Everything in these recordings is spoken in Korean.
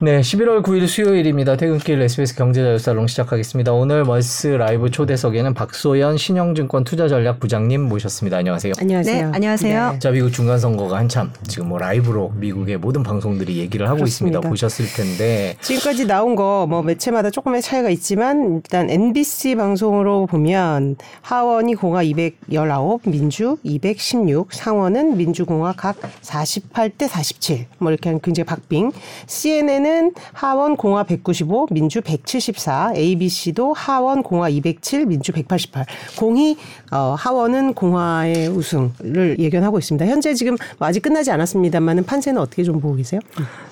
네, 11월 9일 수요일입니다. 퇴근길 SBS 경제자유살롱 시작하겠습니다. 오늘 멀스 라이브 초대석에는 박소연 신영증권 투자전략 부장님 모셨습니다. 안녕하세요. 안녕하세요. 네, 안녕하세요. 네. 자, 미국 중간 선거가 한참 지금 뭐 라이브로 미국의 모든 방송들이 얘기를 하고 그렇습니다. 있습니다. 보셨을 텐데. 지금까지 나온 거 뭐 매체마다 조금의 차이가 있지만 일단 NBC 방송으로 보면 하원이 공화 219, 민주 216, 상원은 민주공화 각 48대 47. 뭐 이렇게 굉장히 박빙. CNN은 하원 공화 195, 민주 174, ABC도 하원 공화 207, 민주 188. 공이 어, 하원은 공화의 우승을 예견하고 있습니다. 현재 지금 뭐 아직 끝나지 않았습니다만은 판세는 어떻게 좀 보고 계세요?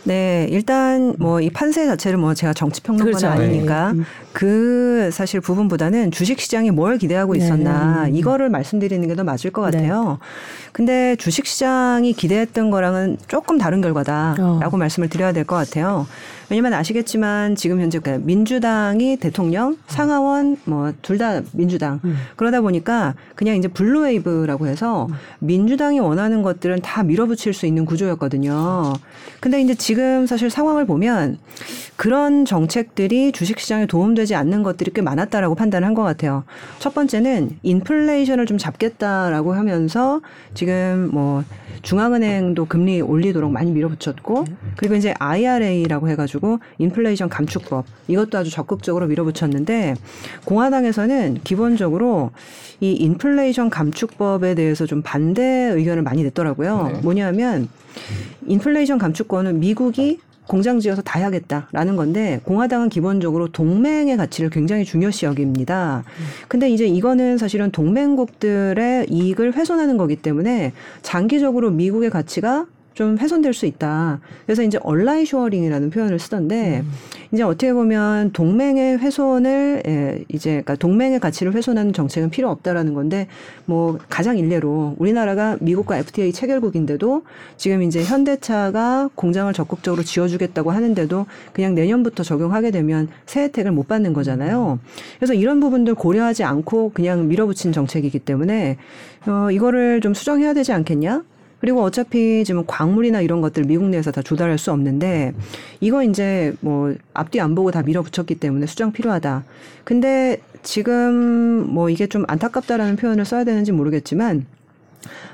네, 일단 뭐 이 판세 자체를 뭐 제가 정치 평론가는 그렇죠. 아니니까 그 사실 부분보다는 주식 시장이 뭘 기대하고 있었나 이거를 말씀드리는 게 더 맞을 것 같아요. 근데 주식 시장이 기대했던 거랑은 조금 다른 결과다라고 어. 말씀을 드려야 될 것 같아요. 왜냐면 아시겠지만 지금 현재 그 민주당이 대통령, 상하원 뭐 둘 다 민주당. 그러다 보니까 그냥 이제 blue wave라고 해서 민주당이 원하는 것들은 다 밀어붙일 수 있는 구조였거든요. 근데 이제 지금 사실 상황을 보면 그런 정책들이 주식시장에 도움되지 않는 것들이 꽤 많았다라고 판단을 한것 같아요. 첫 번째는 인플레이션을 좀 잡겠다라고 하면서 지금 뭐 중앙은행도 금리 올리도록 많이 밀어붙였고 그리고 이제 IRA라고 해가지고 인플레이션 감축법 이것도 아주 적극적으로 밀어붙였는데 공화당에서는 기본적으로 이 인플레이션 감축법에 대해서 좀 반대 의견을 많이 냈더라고요. 네. 뭐냐면 인플레이션 감축권은 미국이 공장 지어서 다 해야겠다라는 건데 공화당은 기본적으로 동맹의 가치를 굉장히 중요시 여깁니다. 근데 이제 이거는 사실은 동맹국들의 이익을 훼손하는 거기 때문에 장기적으로 미국의 가치가 좀 훼손될 수 있다. 그래서 이제 ally shoring이라는 표현을 쓰던데 이제 어떻게 보면 동맹의 훼손을 예, 이제 그러니까 동맹의 가치를 훼손하는 정책은 필요 없다라는 건데 뭐 가장 일례로 우리나라가 미국과 FTA 체결국인데도 지금 이제 현대차가 공장을 적극적으로 지어주겠다고 하는데도 그냥 내년부터 적용하게 되면 새 혜택을 못 받는 거잖아요. 그래서 이런 부분들 고려하지 않고 그냥 밀어붙인 정책이기 때문에 어 이거를 좀 수정해야 되지 않겠냐? 그리고 어차피 지금 광물이나 이런 것들 미국 내에서 다 조달할 수 없는데 이거 이제 뭐 앞뒤 안 보고 다 밀어붙였기 때문에 수정 필요하다. 근데 지금 뭐 이게 좀 안타깝다라는 표현을 써야 되는지 모르겠지만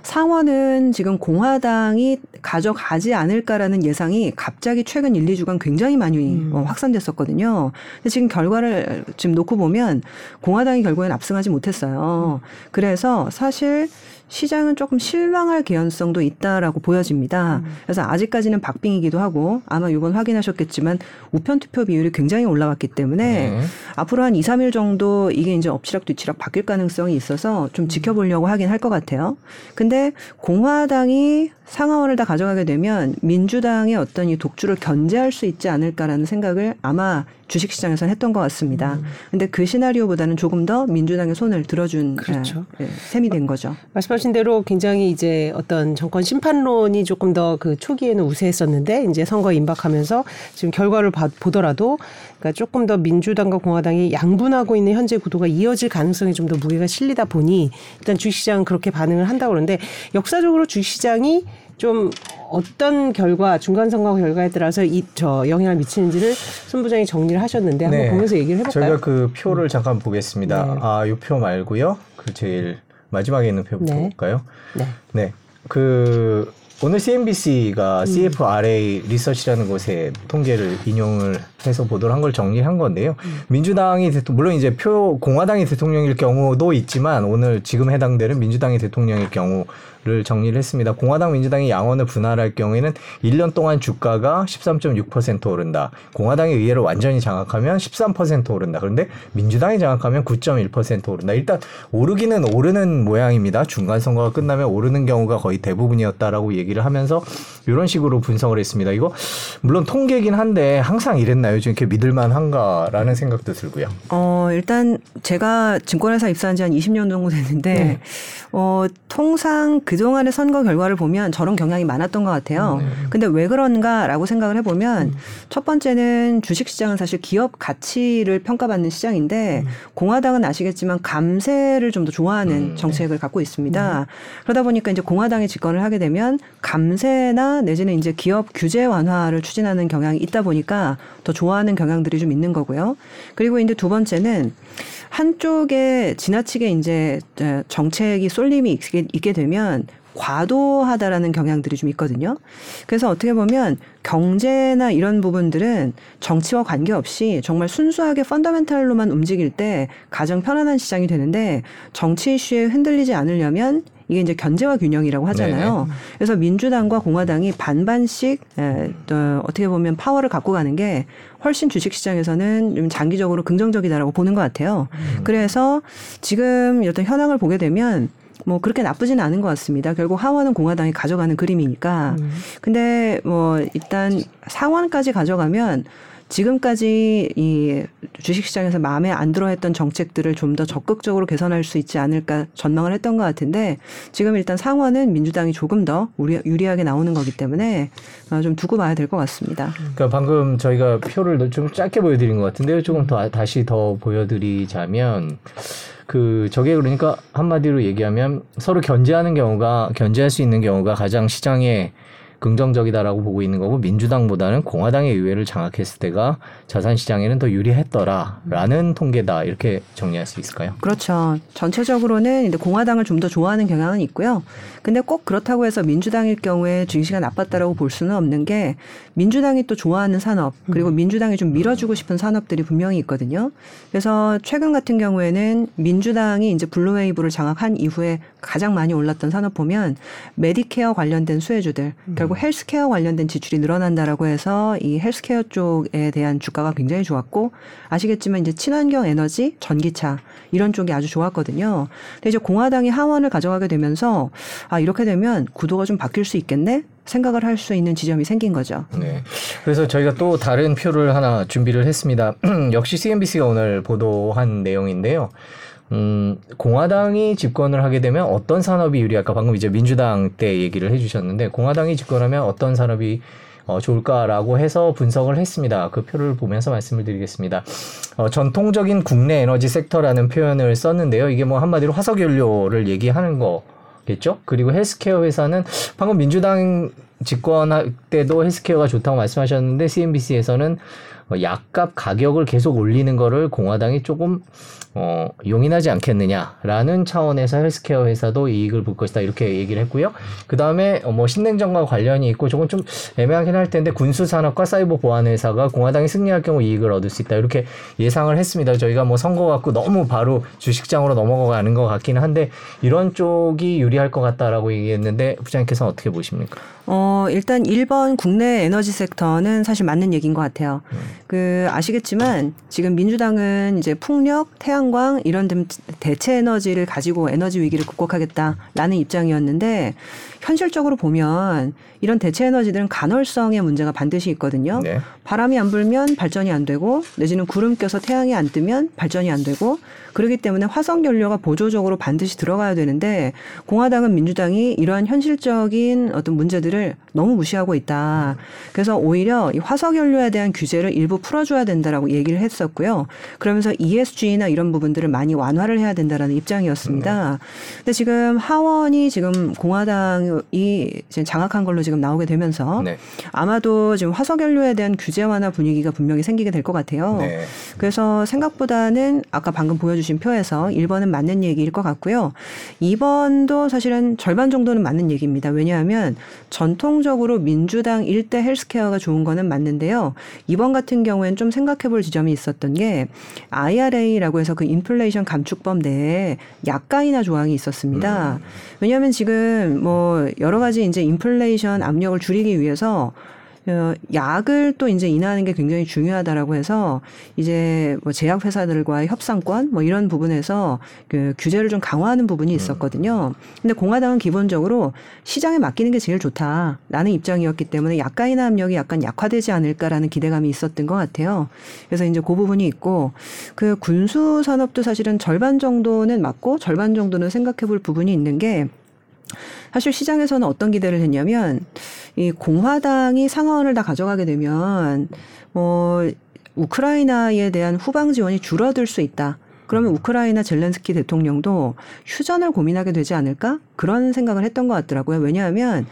상원은 지금 공화당이 가져가지 않을까라는 예상이 갑자기 최근 1, 2주간 굉장히 많이 음. 어, 확산됐었거든요. 근데 지금 결과를 지금 놓고 보면 공화당이 결국엔 압승하지 못했어요. 그래서 사실 시장은 조금 실망할 개연성도 있다라고 보여집니다. 그래서 아직까지는 박빙이기도 하고 아마 이번 확인하셨겠지만 우편 투표 비율이 굉장히 올라갔기 때문에 네. 앞으로 한 2, 3일 정도 이게 이제 엎치락 뒤치락 바뀔 가능성이 있어서 좀 지켜보려고 하긴 할 것 같아요. 근데 공화당이 상하원을 다 가져가게 되면 민주당의 어떤 이 독주를 견제할 수 있지 않을까라는 생각을 아마 주식시장에서는 했던 것 같습니다. 근데 그 시나리오보다는 조금 더 민주당의 손을 들어준 그렇죠. 예, 예, 셈이 된 거죠. 말씀하신 대로 굉장히 이제 어떤 정권 심판론이 조금 더 그 초기에는 우세했었는데 이제 선거에 임박하면서 지금 결과를 봐- 보더라도 그러니까 조금 더 민주당과 공화당이 양분하고 있는 현재 구도가 이어질 가능성이 좀 더 무게가 실리다 보니 일단 주식시장은 그렇게 반응을 한다고 그러는데 역사적으로 주식시장이 좀 어떤 결과 중간 선거 결과에 따라서 이 저 영향을 미치는지를 손 부장이 정리를 하셨는데 한번 네. 보면서 얘기를 해볼까요? 저희가 그 표를 잠깐 보겠습니다. 네. 아, 이표 말고요. 그 제일 마지막에 있는 표부터 네. 볼까요? 네. 네. 그 오늘 음. CNBC가 CFRA 리서치라는 곳에 통계를 인용을 해서 보도를 한 걸 정리한 건데요. 음. 민주당이 대통 물론 이제 표 공화당이 대통령일 경우도 있지만 오늘 지금 해당되는 민주당이 대통령일 경우 를 정리를 했습니다. 공화당 민주당이 양원을 분할할 경우에는 1년 동안 주가가 13.6% 오른다. 공화당이 의회를 완전히 장악하면 13% 오른다. 그런데 민주당이 장악하면 9.1% 오른다. 일단 오르기는 오르는 모양입니다. 중간 선거가 끝나면 오르는 경우가 거의 대부분이었다라고 얘기를 하면서 이런 식으로 분석을 했습니다. 이거 물론 통계긴 한데 항상 이랬나요? 좀 이렇게 믿을만한가라는 생각도 들고요. 어, 일단 제가 증권회사 입사한 지 한 20년 정도 됐는데, 네. 어, 통상 그 동안의 선거 결과를 보면 저런 경향이 많았던 것 같아요. 근데 왜 그런가라고 생각을 해보면 첫 번째는 주식시장은 사실 기업 가치를 평가받는 시장인데 공화당은 아시겠지만 감세를 좀 더 좋아하는 음. 정책을 갖고 있습니다. 그러다 보니까 이제 공화당이 집권을 하게 되면 감세나 내지는 이제 기업 규제 완화를 추진하는 경향이 있다 보니까 더 좋아하는 경향들이 좀 있는 거고요. 그리고 이제 두 번째는 한쪽에 지나치게 이제 정책이 쏠림이 있게, 있게 되면 과도하다라는 경향들이 좀 있거든요. 그래서 어떻게 보면 경제나 이런 부분들은 정치와 관계없이 정말 순수하게 펀더멘탈로만 움직일 때 가장 편안한 시장이 되는데 정치 이슈에 흔들리지 않으려면 이게 이제 견제와 균형이라고 하잖아요. 네네. 그래서 민주당과 공화당이 반반씩 에, 어, 어떻게 보면 파워를 갖고 가는 게 훨씬 주식시장에서는 좀 장기적으로 긍정적이다라고 보는 것 같아요. 음. 그래서 지금 어떤 현황을 보게 되면 뭐 그렇게 나쁘지는 않은 것 같습니다. 결국 하원은 공화당이 가져가는 그림이니까. 음. 근데 뭐 일단 상원까지 가져가면 지금까지 이 주식시장에서 마음에 안 들어 했던 정책들을 좀 더 적극적으로 개선할 수 있지 않을까 전망을 했던 것 같은데 지금 일단 상원은 민주당이 조금 더 유리하게 나오는 거기 때문에 어, 좀 두고 봐야 될 것 같습니다. 그러니까 방금 저희가 표를 좀 짧게 보여드린 것 같은데요. 조금 더 다시 더 보여드리자면 그 저게 그러니까 한마디로 얘기하면 서로 견제하는 경우가 견제할 수 있는 경우가 가장 시장에 긍정적이다라고 보고 있는 거고 민주당보다는 공화당의 의회를 장악했을 때가 자산 시장에는 더 유리했더라라는 통계다 이렇게 정리할 수 있을까요? 그렇죠. 전체적으로는 이제 공화당을 좀 더 좋아하는 경향은 있고요. 근데 꼭 그렇다고 해서 민주당일 경우에 증시가 나빴다라고 볼 수는 없는 게 민주당이 또 좋아하는 산업 그리고 음. 민주당이 좀 밀어주고 싶은 산업들이 분명히 있거든요. 그래서 최근 같은 경우에는 민주당이 이제 blue wave를 장악한 이후에 가장 많이 올랐던 산업 보면 메디케어 관련된 수혜주들 결국 그리고 헬스케어 관련된 지출이 늘어난다라고 해서 이 헬스케어 쪽에 대한 주가가 굉장히 좋았고 아시겠지만 이제 친환경 에너지, 전기차 이런 쪽이 아주 좋았거든요. 근데 이제 공화당이 하원을 가져가게 되면서 아 이렇게 되면 구도가 좀 바뀔 수 있겠네. 생각을 할 수 있는 지점이 생긴 거죠. 네. 그래서 저희가 또 다른 표를 하나 준비를 했습니다. 역시 CNBC가 오늘 보도한 내용인데요. 음, 공화당이 집권을 하게 되면 어떤 산업이 유리할까? 방금 이제 민주당 때 얘기를 해주셨는데 공화당이 집권하면 어떤 산업이 어, 좋을까라고 해서 분석을 했습니다. 그 표를 보면서 말씀을 드리겠습니다. 어, 전통적인 국내 에너지 섹터라는 표현을 썼는데요. 이게 뭐 한마디로 화석연료를 얘기하는 거 겠죠? 그리고 헬스케어 회사는 방금 민주당 집권할 때도 헬스케어가 좋다고 말씀하셨는데 CNBC에서는 약값 가격을 계속 올리는 거를 공화당이 조금 어, 용인하지 않겠느냐라는 차원에서 헬스케어 회사도 이익을 볼 것이다 이렇게 얘기를 했고요. 그 다음에 어, 뭐 신냉정과 관련이 있고 조금 좀 애매하긴 할 텐데 군수 산업과 사이버 보안 회사가 공화당이 승리할 경우 이익을 얻을 수 있다 이렇게 예상을 했습니다. 저희가 뭐 선거 갖고 너무 바로 주식장으로 넘어가는 것 같기는 한데 이런 쪽이 유리할 것 같다라고 얘기했는데 부장님께서는 어떻게 보십니까? 어 일단 1번 국내 에너지 섹터는 사실 맞는 얘기인 것 같아요. 음. 그 아시겠지만 지금 민주당은 이제 풍력, 태양 광 이런 대체 에너지를 가지고 에너지 위기를 극복하겠다라는 입장이었는데 현실적으로 보면 이런 대체 에너지들은 간헐성의 문제가 반드시 있거든요. 네. 바람이 안 불면 발전이 안 되고 내지는 구름 껴서 태양이 안 뜨면 발전이 안 되고 그렇기 때문에 화석 연료가 보조적으로 반드시 들어가야 되는데 공화당은 민주당이 이러한 현실적인 어떤 문제들을 너무 무시하고 있다. 그래서 오히려 이 화석 연료에 대한 규제를 일부 풀어줘야 된다라고 얘기를 했었고요. 그러면서 ESG나 이런 부분들을 많이 완화를 해야 된다라는 입장이었습니다. 근데 지금 하원이 지금 공화당 이 지금 장악한 걸로 지금 나오게 되면서 네. 아마도 지금 화석 연료에 대한 규제 완화 분위기가 분명히 생기게 될 것 같아요. 네. 그래서 생각보다는 아까 방금 보여주신 표에서 1번은 맞는 얘기일 것 같고요. 2번도 사실은 절반 정도는 맞는 얘기입니다. 왜냐하면 전통적으로 민주당 일대 헬스케어가 좋은 거는 맞는데요. 이번 같은 경우에는 좀 생각해 볼 지점이 있었던 게 IRA라고 해서 그 인플레이션 감축법 내에 약가이나 조항이 있었습니다. 음. 왜냐하면 지금 뭐 여러 가지 이제 인플레이션 압력을 줄이기 위해서 어, 약을 또 이제 인하하는 게 굉장히 중요하다라고 해서 이제 뭐 제약 회사들과의 협상권 뭐 이런 부분에서 그 규제를 좀 강화하는 부분이 있었거든요. 근데 공화당은 기본적으로 시장에 맡기는 게 제일 좋다라는 입장이었기 때문에 약가 인하 압력이 약간 약화되지 않을까라는 기대감이 있었던 것 같아요. 그래서 이제 그 부분이 있고 그 군수 산업도 사실은 절반 정도는 맞고 절반 정도는 생각해 볼 부분이 있는 게 사실 시장에서는 어떤 기대를 했냐면 이 공화당이 상원을 다 가져가게 되면 뭐 우크라이나에 대한 후방 지원이 줄어들 수 있다. 그러면 우크라이나 젤렌스키 대통령도 휴전을 고민하게 되지 않을까? 그런 생각을 했던 것 같더라고요. 왜냐하면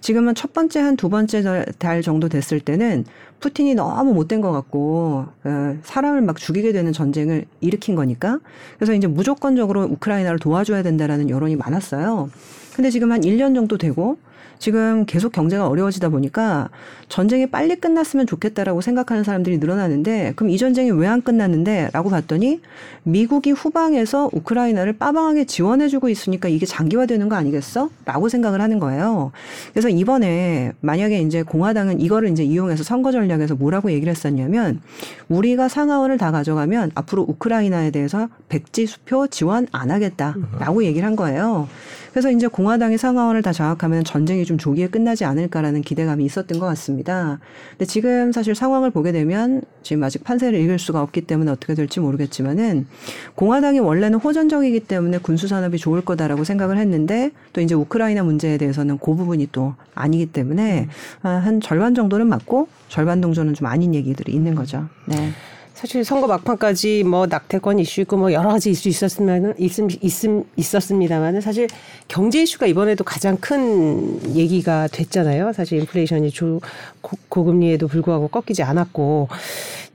지금은 첫 번째 한 두 번째 달- 달 정도 됐을 때는 푸틴이 너무 못된 것 같고 어, 사람을 막 죽이게 되는 전쟁을 일으킨 거니까 그래서 이제 무조건적으로 우크라이나를 도와줘야 된다라는 여론이 많았어요. 근데 지금 한 1년 정도 되고 지금 계속 경제가 어려워지다 보니까 전쟁이 빨리 끝났으면 좋겠다라고 생각하는 사람들이 늘어나는데 그럼 이 전쟁이 왜 안 끝났는데? 라고 봤더니 미국이 후방에서 우크라이나를 빠방하게 지원해주고 있으니까 이게 장기화되는 거 아니겠어? 라고 생각을 하는 거예요. 그래서 이번에 만약에 이제 공화당은 이거를 이제 이용해서 선거 전략에서 뭐라고 얘기를 했었냐면 우리가 상하원을 다 가져가면 앞으로 우크라이나에 대해서 백지 수표 지원 안 하겠다라고 얘기를 한 거예요. 그래서 이제 공화당이 상하원을 다 장악하면 전쟁이 좀 조기에 끝나지 않을까라는 기대감이 있었던 것 같습니다. 근데 지금 사실 상황을 보게 되면 지금 아직 판세를 읽을 수가 없기 때문에 어떻게 될지 모르겠지만은 공화당이 원래는 호전적이기 때문에 군수 산업이 좋을 거다라고 생각을 했는데 또 이제 우크라이나 문제에 대해서는 그 부분이 또 아니기 때문에 아, 한 절반 정도는 맞고 절반 정도는 좀 아닌 얘기들이 있는 거죠. 네. 사실 선거 막판까지 뭐 낙태권 이슈 있고 뭐 여러 가지 이슈 있었으면 있음 있음 있었습니다만은 사실 경제 이슈가 이번에도 가장 큰 얘기가 됐잖아요. 사실 인플레이션이 조, 고, 고금리에도 불구하고 꺾이지 않았고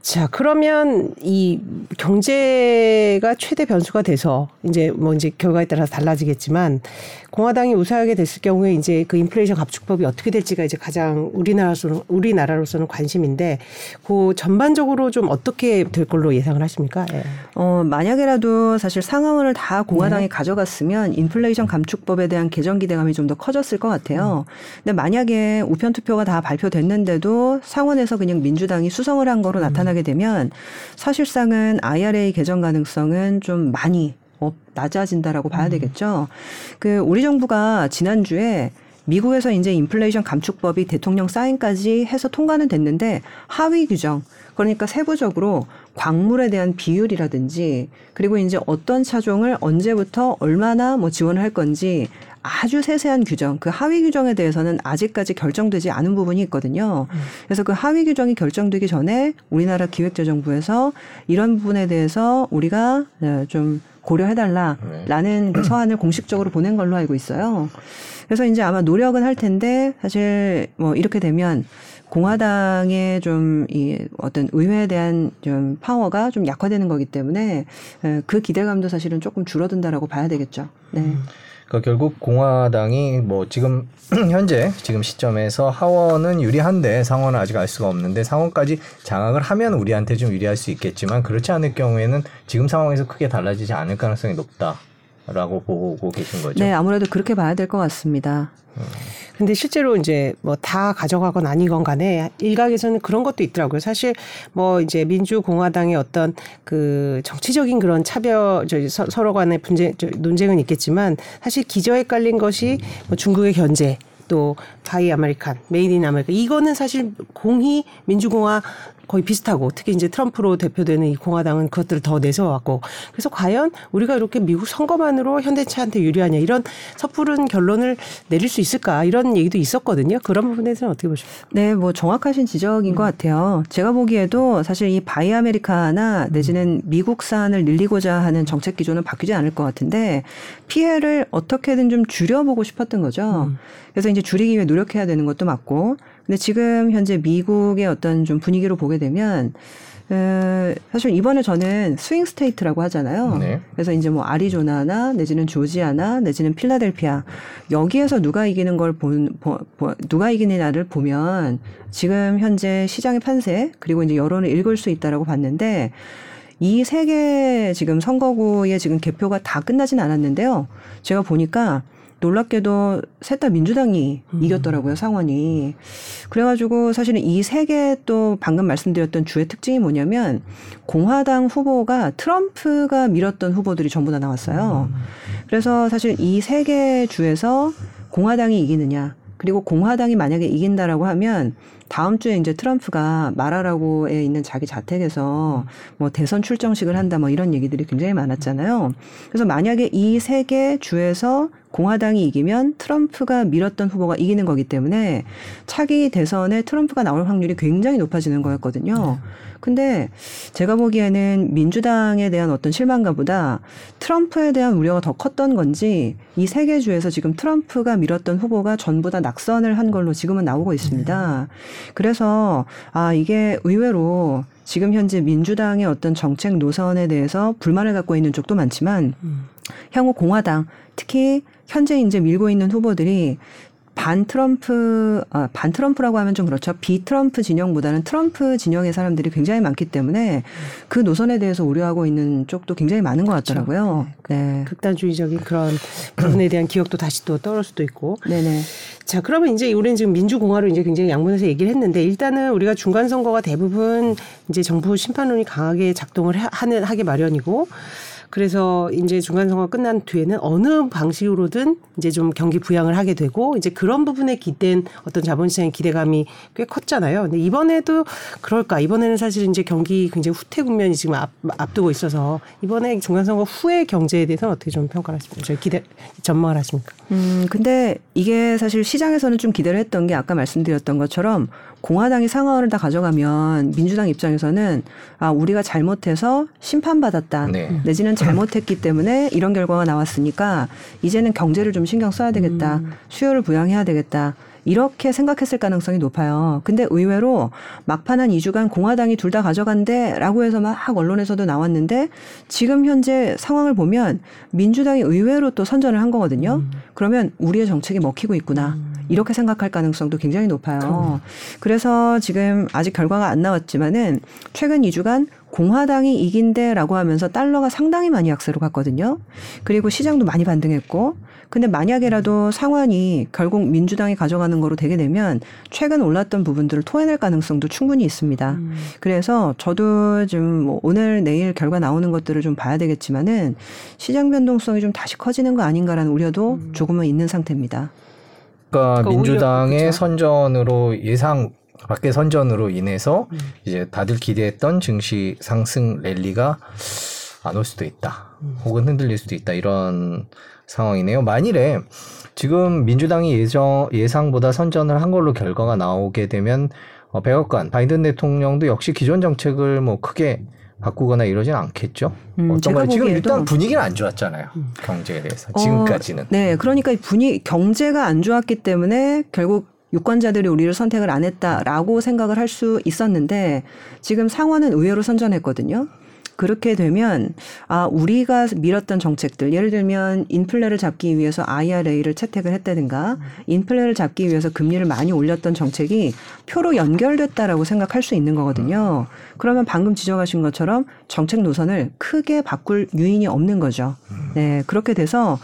자 그러면 이 경제가 최대 변수가 돼서 이제 뭐 이제 결과에 따라서 달라지겠지만 공화당이 우세하게 됐을 경우에 이제 그 인플레이션 감축법이 어떻게 될지가 이제 가장 우리나라로서는 우리나라로서는 관심인데 그 전반적으로 좀 어떻게 될 걸로 예상을 하십니까? 예. 어, 만약에라도 사실 상하원을 다 공화당이 가져갔으면 인플레이션 감축법에 대한 개정 기대감이 좀 더 커졌을 것 같아요. 근데 만약에 우편 투표가 다 발표됐는데도 상원에서 그냥 민주당이 수성을 한 거로 나타나 게 되면 사실상은 IRA 개정 가능성은 좀 많이 어, 낮아진다라고 봐야 되겠죠. 그 우리 정부가 지난주에 미국에서 이제 인플레이션 감축법이 대통령 사인까지 해서 통과는 됐는데 하위 규정 그러니까 세부적으로 광물에 대한 비율이라든지 그리고 이제 어떤 차종을 언제부터 얼마나 뭐 지원을 할 건지 아주 세세한 규정, 그 하위 규정에 대해서는 아직까지 결정되지 않은 부분이 있거든요. 그래서 그 하위 규정이 결정되기 전에 우리나라 기획재정부에서 이런 부분에 대해서 우리가 네, 좀 고려해달라라는 그 서한을 공식적으로 보낸 걸로 알고 있어요. 그래서 이제 아마 노력은 할 텐데 사실 뭐 이렇게 되면 공화당의 좀 이 어떤 의회에 대한 좀 파워가 좀 약화되는 거기 때문에 에, 그 기대감도 사실은 조금 줄어든다라고 봐야 되겠죠. 네. 그러니까 결국 공화당이 뭐 지금 현재 지금 시점에서 하원은 유리한데 상원은 아직 알 수가 없는데 상원까지 장악을 하면 우리한테 좀 유리할 수 있겠지만 그렇지 않을 경우에는 지금 상황에서 크게 달라지지 않을 가능성이 높다 라고 보고 계신 거죠. 네, 아무래도 그렇게 봐야 될 것 같습니다. 근데 실제로 이제 뭐 다 가져가건 아니건 간에 일각에서는 그런 것도 있더라고요. 사실 뭐 이제 민주공화당의 어떤 그 정치적인 그런 차별 저 서, 서로 간의 분쟁 저, 논쟁은 있겠지만 사실 기저에 깔린 것이 뭐 중국의 견제 또 Buy American, Made in America 이거는 사실 공히 민주공화 거의 비슷하고 특히 이제 트럼프로 대표되는 이 공화당은 그것들을 더 내세워왔고 그래서 과연 우리가 이렇게 미국 선거만으로 현대차한테 유리하냐 이런 섣부른 결론을 내릴 수 있을까 이런 얘기도 있었거든요. 그런 부분에 대해서는 어떻게 보십니까? 네, 뭐 정확하신 지적인 것 같아요. 제가 보기에도 사실 이 Buy America나 내지는 미국산을 늘리고자 하는 정책 기조는 바뀌지 않을 것 같은데 피해를 어떻게든 좀 줄여보고 싶었던 거죠. 그래서 이제 줄이기 위해 노력해야 되는 것도 맞고, 근데 지금 현재 미국의 어떤 좀 분위기로 보게 되면 에, 사실 이번에 저는 swing state라고 하잖아요. 네. 그래서 이제 뭐 아리조나나 내지는 조지아나 내지는 필라델피아 여기에서 누가 이기는 걸 본, 보, 보, 누가 이기느냐를 보면 지금 현재 시장의 판세 그리고 이제 여론을 읽을 수 있다라고 봤는데 이 세 개 지금 선거구의 지금 개표가 다 끝나진 않았는데요. 제가 보니까 놀랍게도 셋 다 민주당이 이겼더라고요 상원이. 그래가지고 사실은 이 세 개 또 방금 말씀드렸던 주의 특징이 뭐냐면 공화당 후보가 트럼프가 밀었던 후보들이 전부 다 나왔어요. 그래서 사실 이 세 개 주에서 공화당이 이기느냐 그리고 공화당이 만약에 이긴다라고 하면 다음 주에 이제 트럼프가 마라라고에 있는 자기 자택에서 뭐 대선 출정식을 한다 뭐 이런 얘기들이 굉장히 많았잖아요. 그래서 만약에 이 세 개 주에서 공화당이 이기면 트럼프가 밀었던 후보가 이기는 거기 때문에 차기 대선에 트럼프가 나올 확률이 굉장히 높아지는 거였거든요. 근데 제가 보기에는 민주당에 대한 어떤 실망감보다 트럼프에 대한 우려가 더 컸던 건지 이 세 개 주에서 지금 트럼프가 밀었던 후보가 전부 다 낙선을 한 걸로 지금은 나오고 있습니다. 그래서 아 이게 의외로 지금 현재 민주당의 어떤 정책 노선에 대해서 불만을 갖고 있는 쪽도 많지만 향후 공화당 특히 현재 이제 밀고 있는 후보들이 반 트럼프, 아, 반 트럼프라고 하면 좀 그렇죠. 비 트럼프 진영보다는 트럼프 진영의 사람들이 굉장히 많기 때문에 그 노선에 대해서 우려하고 있는 쪽도 굉장히 많은 것 같더라고요. 네. 극단주의적인 그런 부분에 대한 기억도 다시 또 떠올 수도 있고. 네네. 자, 그러면 이제 우리는 지금 민주공화로 이제 굉장히 양분해서 얘기를 했는데 일단은 우리가 중간 선거가 대부분 이제 정부 심판론이 강하게 작동을 하- 하는 하게 마련이고 그래서 이제 중간 선거 끝난 뒤에는 어느 방식으로든 이제 좀 경기 부양을 하게 되고 이제 그런 부분에 기댄 어떤 자본시장의 기대감이 꽤 컸잖아요. 근데 이번에도 그럴까? 이번에는 사실 이제 경기 굉장히 후퇴 국면이 지금 앞, 앞두고 있어서 이번에 중간 선거 후의 경제에 대해서는 어떻게 좀 평가를 하십니까? 저 기대 전망을 하십니까? 음, 근데 이게 사실 시장에서는 좀 기대를 했던 게 아까 말씀드렸던 것처럼 공화당이 상황을 다 가져가면 민주당 입장에서는 아, 우리가 잘못해서 심판받았다. 네. 내지는 잘못했기 때문에 이런 결과가 나왔으니까 이제는 경제를 좀 신경 써야 되겠다. 수요를 부양해야 되겠다. 이렇게 생각했을 가능성이 높아요. 근데 의외로 막판 한 2주간 공화당이 둘 다 가져간대 라고 해서 막 언론에서도 나왔는데 지금 현재 상황을 보면 민주당이 의외로 또 선전을 한 거거든요. 그러면 우리의 정책이 먹히고 있구나. 이렇게 생각할 가능성도 굉장히 높아요. 그래서 지금 아직 결과가 안 나왔지만은 최근 2주간 공화당이 이긴대라고 하면서 달러가 상당히 많이 약세로 갔거든요. 그리고 시장도 많이 반등했고, 근데 만약에라도 상황이 결국 민주당이 가져가는 거로 되게 되면 최근 올랐던 부분들을 토해낼 가능성도 충분히 있습니다. 그래서 저도 지금 뭐 오늘 내일 결과 나오는 것들을 좀 봐야 되겠지만은 시장 변동성이 좀 다시 커지는 거 아닌가라는 우려도 조금은 있는 상태입니다. 그러니까 그러니까 민주당의 그렇죠. 선전으로 예상 밖의 선전으로 인해서 음. 이제 다들 기대했던 증시 상승 랠리가 안 올 수도 있다. 음. 혹은 흔들릴 수도 있다. 이런 상황이네요. 만일에 지금 민주당이 예정 예상보다 선전을 한 걸로 결과가 나오게 되면 어, 백악관 바이든 대통령도 역시 기존 정책을 뭐 크게 바꾸거나 이러진 않겠죠. 음, 제가 어떤가요? 지금 일단 분위기는 안 좋았잖아요. 경제에 대해서 지금까지는. 어, 네, 그러니까 분위 경제가 안 좋았기 때문에 결국 유권자들이 우리를 선택을 안 했다라고 생각을 할 수 있었는데 지금 상황은 의외로 선전했거든요. 그렇게 되면 아 우리가 밀었던 정책들 예를 들면 인플레를 잡기 위해서 IRA를 채택을 했다든가 인플레를 잡기 위해서 금리를 많이 올렸던 정책이 표로 연결됐다라고 생각할 수 있는 거거든요. 그러면 방금 지적하신 것처럼 정책 노선을 크게 바꿀 유인이 없는 거죠. 네 그렇게 돼서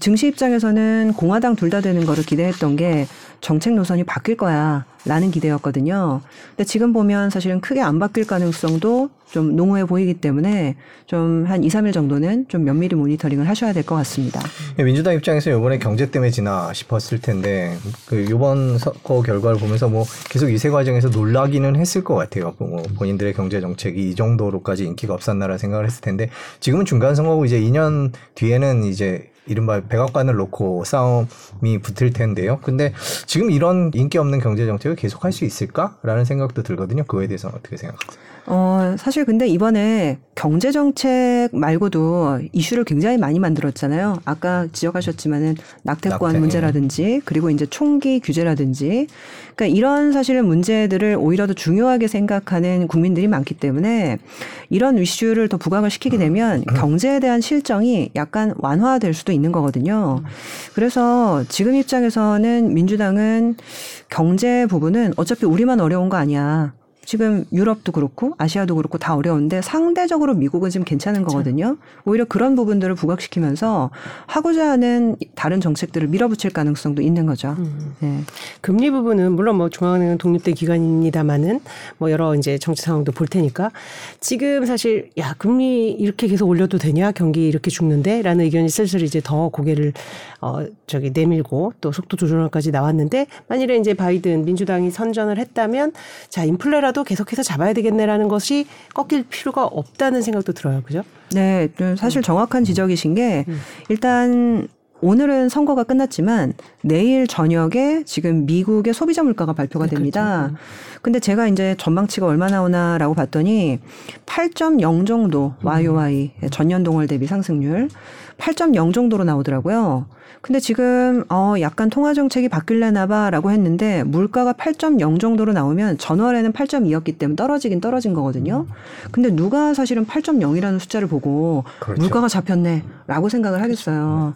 증시 입장에서는 공화당 둘 다 되는 거를 기대했던 게 정책 노선이 바뀔 거야 라는 기대였거든요. 근데 지금 보면 사실은 크게 안 바뀔 가능성도 좀 농후해 보이기 때문에 좀 한 2, 3일 정도는 좀 면밀히 모니터링을 하셔야 될 것 같습니다. 민주당 입장에서 이번에 경제 때문에 지나 싶었을 텐데 그 이번 선거 결과를 보면서 뭐 계속 이세 과정에서 놀라기는 했을 것 같아요. 뭐 본인들의 경제 정책이 이 정도로까지 인기가 없었나라는 생각을 했을 텐데 지금은 중간 선거고 이제 2년 뒤에는 이제 이른바 백악관을 놓고 싸움이 붙을 텐데요. 근데 지금 이런 인기 없는 경제 정책을 계속할 수 있을까라는 생각도 들거든요. 그거에 대해서는 어떻게 생각하세요? 어, 사실 근데 이번에 경제 정책 말고도 이슈를 굉장히 많이 만들었잖아요. 아까 지적하셨지만은 낙태권 낙태. 문제라든지 그리고 이제 총기 규제라든지 그러니까 이런 사실 문제들을 오히려 더 중요하게 생각하는 국민들이 많기 때문에 이런 이슈를 더 부각을 시키게 되면 경제에 대한 실정이 약간 완화될 수도 있는 거거든요. 그래서 지금 입장에서는 민주당은 경제 부분은 어차피 우리만 어려운 거 아니야. 지금 유럽도 그렇고 아시아도 그렇고 다 어려운데 상대적으로 미국은 지금 괜찮은 거거든요. 오히려 그런 부분들을 부각시키면서 하고자 하는 다른 정책들을 밀어붙일 가능성도 있는 거죠. 네. 금리 부분은 물론 뭐 중앙은행은 독립된 기관입니다만은 뭐 여러 이제 정치 상황도 볼 테니까 지금 사실 야 금리 이렇게 계속 올려도 되냐 경기 이렇게 죽는데라는 의견이 슬슬 이제 더 고개를 어 저기 내밀고 또 속도 조절까지 나왔는데 만일에 이제 바이든 민주당이 선전을 했다면 자 인플레라 도 계속해서 잡아야 되겠네라는 것이 꺾일 필요가 없다는 생각도 들어요, 그죠? 네, 좀 사실 정확한 지적이신 게 일단 오늘은 선거가 끝났지만 내일 저녁에 지금 미국의 소비자 물가가 발표가 됩니다. 근데 제가 이제 전망치가 얼마 나오나라고 봤더니 8.0 정도 YOY 전년 동월 대비 상승률 8.0 정도로 나오더라고요. 근데 지금 어 약간 통화 정책이 바뀔래나 봐라고 했는데 물가가 8.0 정도로 나오면 전월에는 8.2였기 때문에 떨어지긴 떨어진 거거든요. 근데 누가 사실은 8.0이라는 숫자를 보고 그렇죠. 물가가 잡혔네라고 생각을 하겠어요.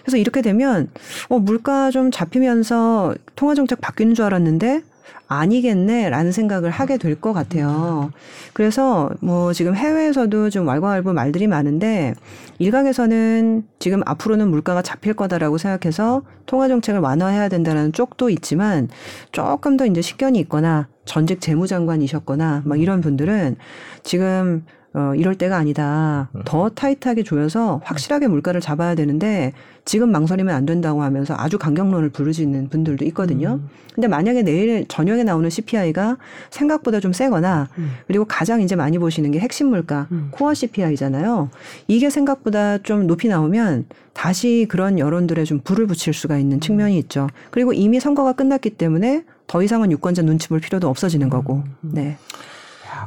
그래서 이렇게 되면 어 물가 좀 잡히면서 통화 정책 바뀌는 줄 알았는데 아니겠네라는 생각을 하게 될 것 같아요. 그래서 뭐 지금 해외에서도 좀 왈가왈부 말들이 많은데 일각에서는 지금 앞으로는 물가가 잡힐 거다라고 생각해서 통화 정책을 완화해야 된다는 쪽도 있지만 조금 더 이제 식견이 있거나 전직 재무장관이셨거나 막 이런 분들은 지금 어, 이럴 때가 아니다. 더 타이트하게 조여서 확실하게 물가를 잡아야 되는데 지금 망설이면 안 된다고 하면서 아주 강경론을 부르시는 분들도 있거든요. 근데 만약에 내일 저녁에 나오는 CPI가 생각보다 좀 세거나 그리고 가장 이제 많이 보시는 게 핵심 물가 코어 CPI잖아요. 이게 생각보다 좀 높이 나오면 다시 그런 여론들에 좀 불을 붙일 수가 있는 측면이 있죠. 그리고 이미 선거가 끝났기 때문에 더 이상은 유권자 눈치 볼 필요도 없어지는 거고. 네.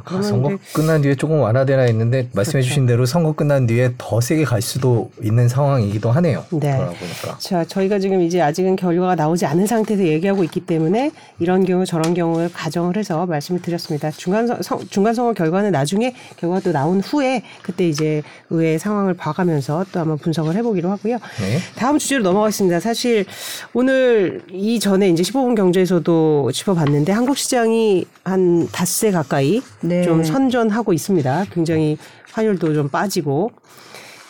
아, 선거 이제- 끝난 뒤에 조금 완화되나 했는데 말씀해주신 대로 선거 끝난 뒤에 더 세게 갈 수도 있는 상황이기도 하네요. 네. 자, 저희가 지금 이제 아직은 결과가 나오지 않은 상태에서 얘기하고 있기 때문에 이런 경우 저런 경우를 가정을 해서 말씀을 드렸습니다. 중간 선- 선- 중간 선거 결과는 나중에 결과가 또 나온 후에 그때 이제 의회 상황을 봐가면서 또 한번 분석을 해보기로 하고요. 네. 다음 주제로 넘어가겠습니다. 사실 오늘 이전에 이제 15분 경제에서도 짚어봤는데 한국 시장이 한 닷새 가까이 네. 좀 선전하고 있습니다. 굉장히 환율도 좀 빠지고.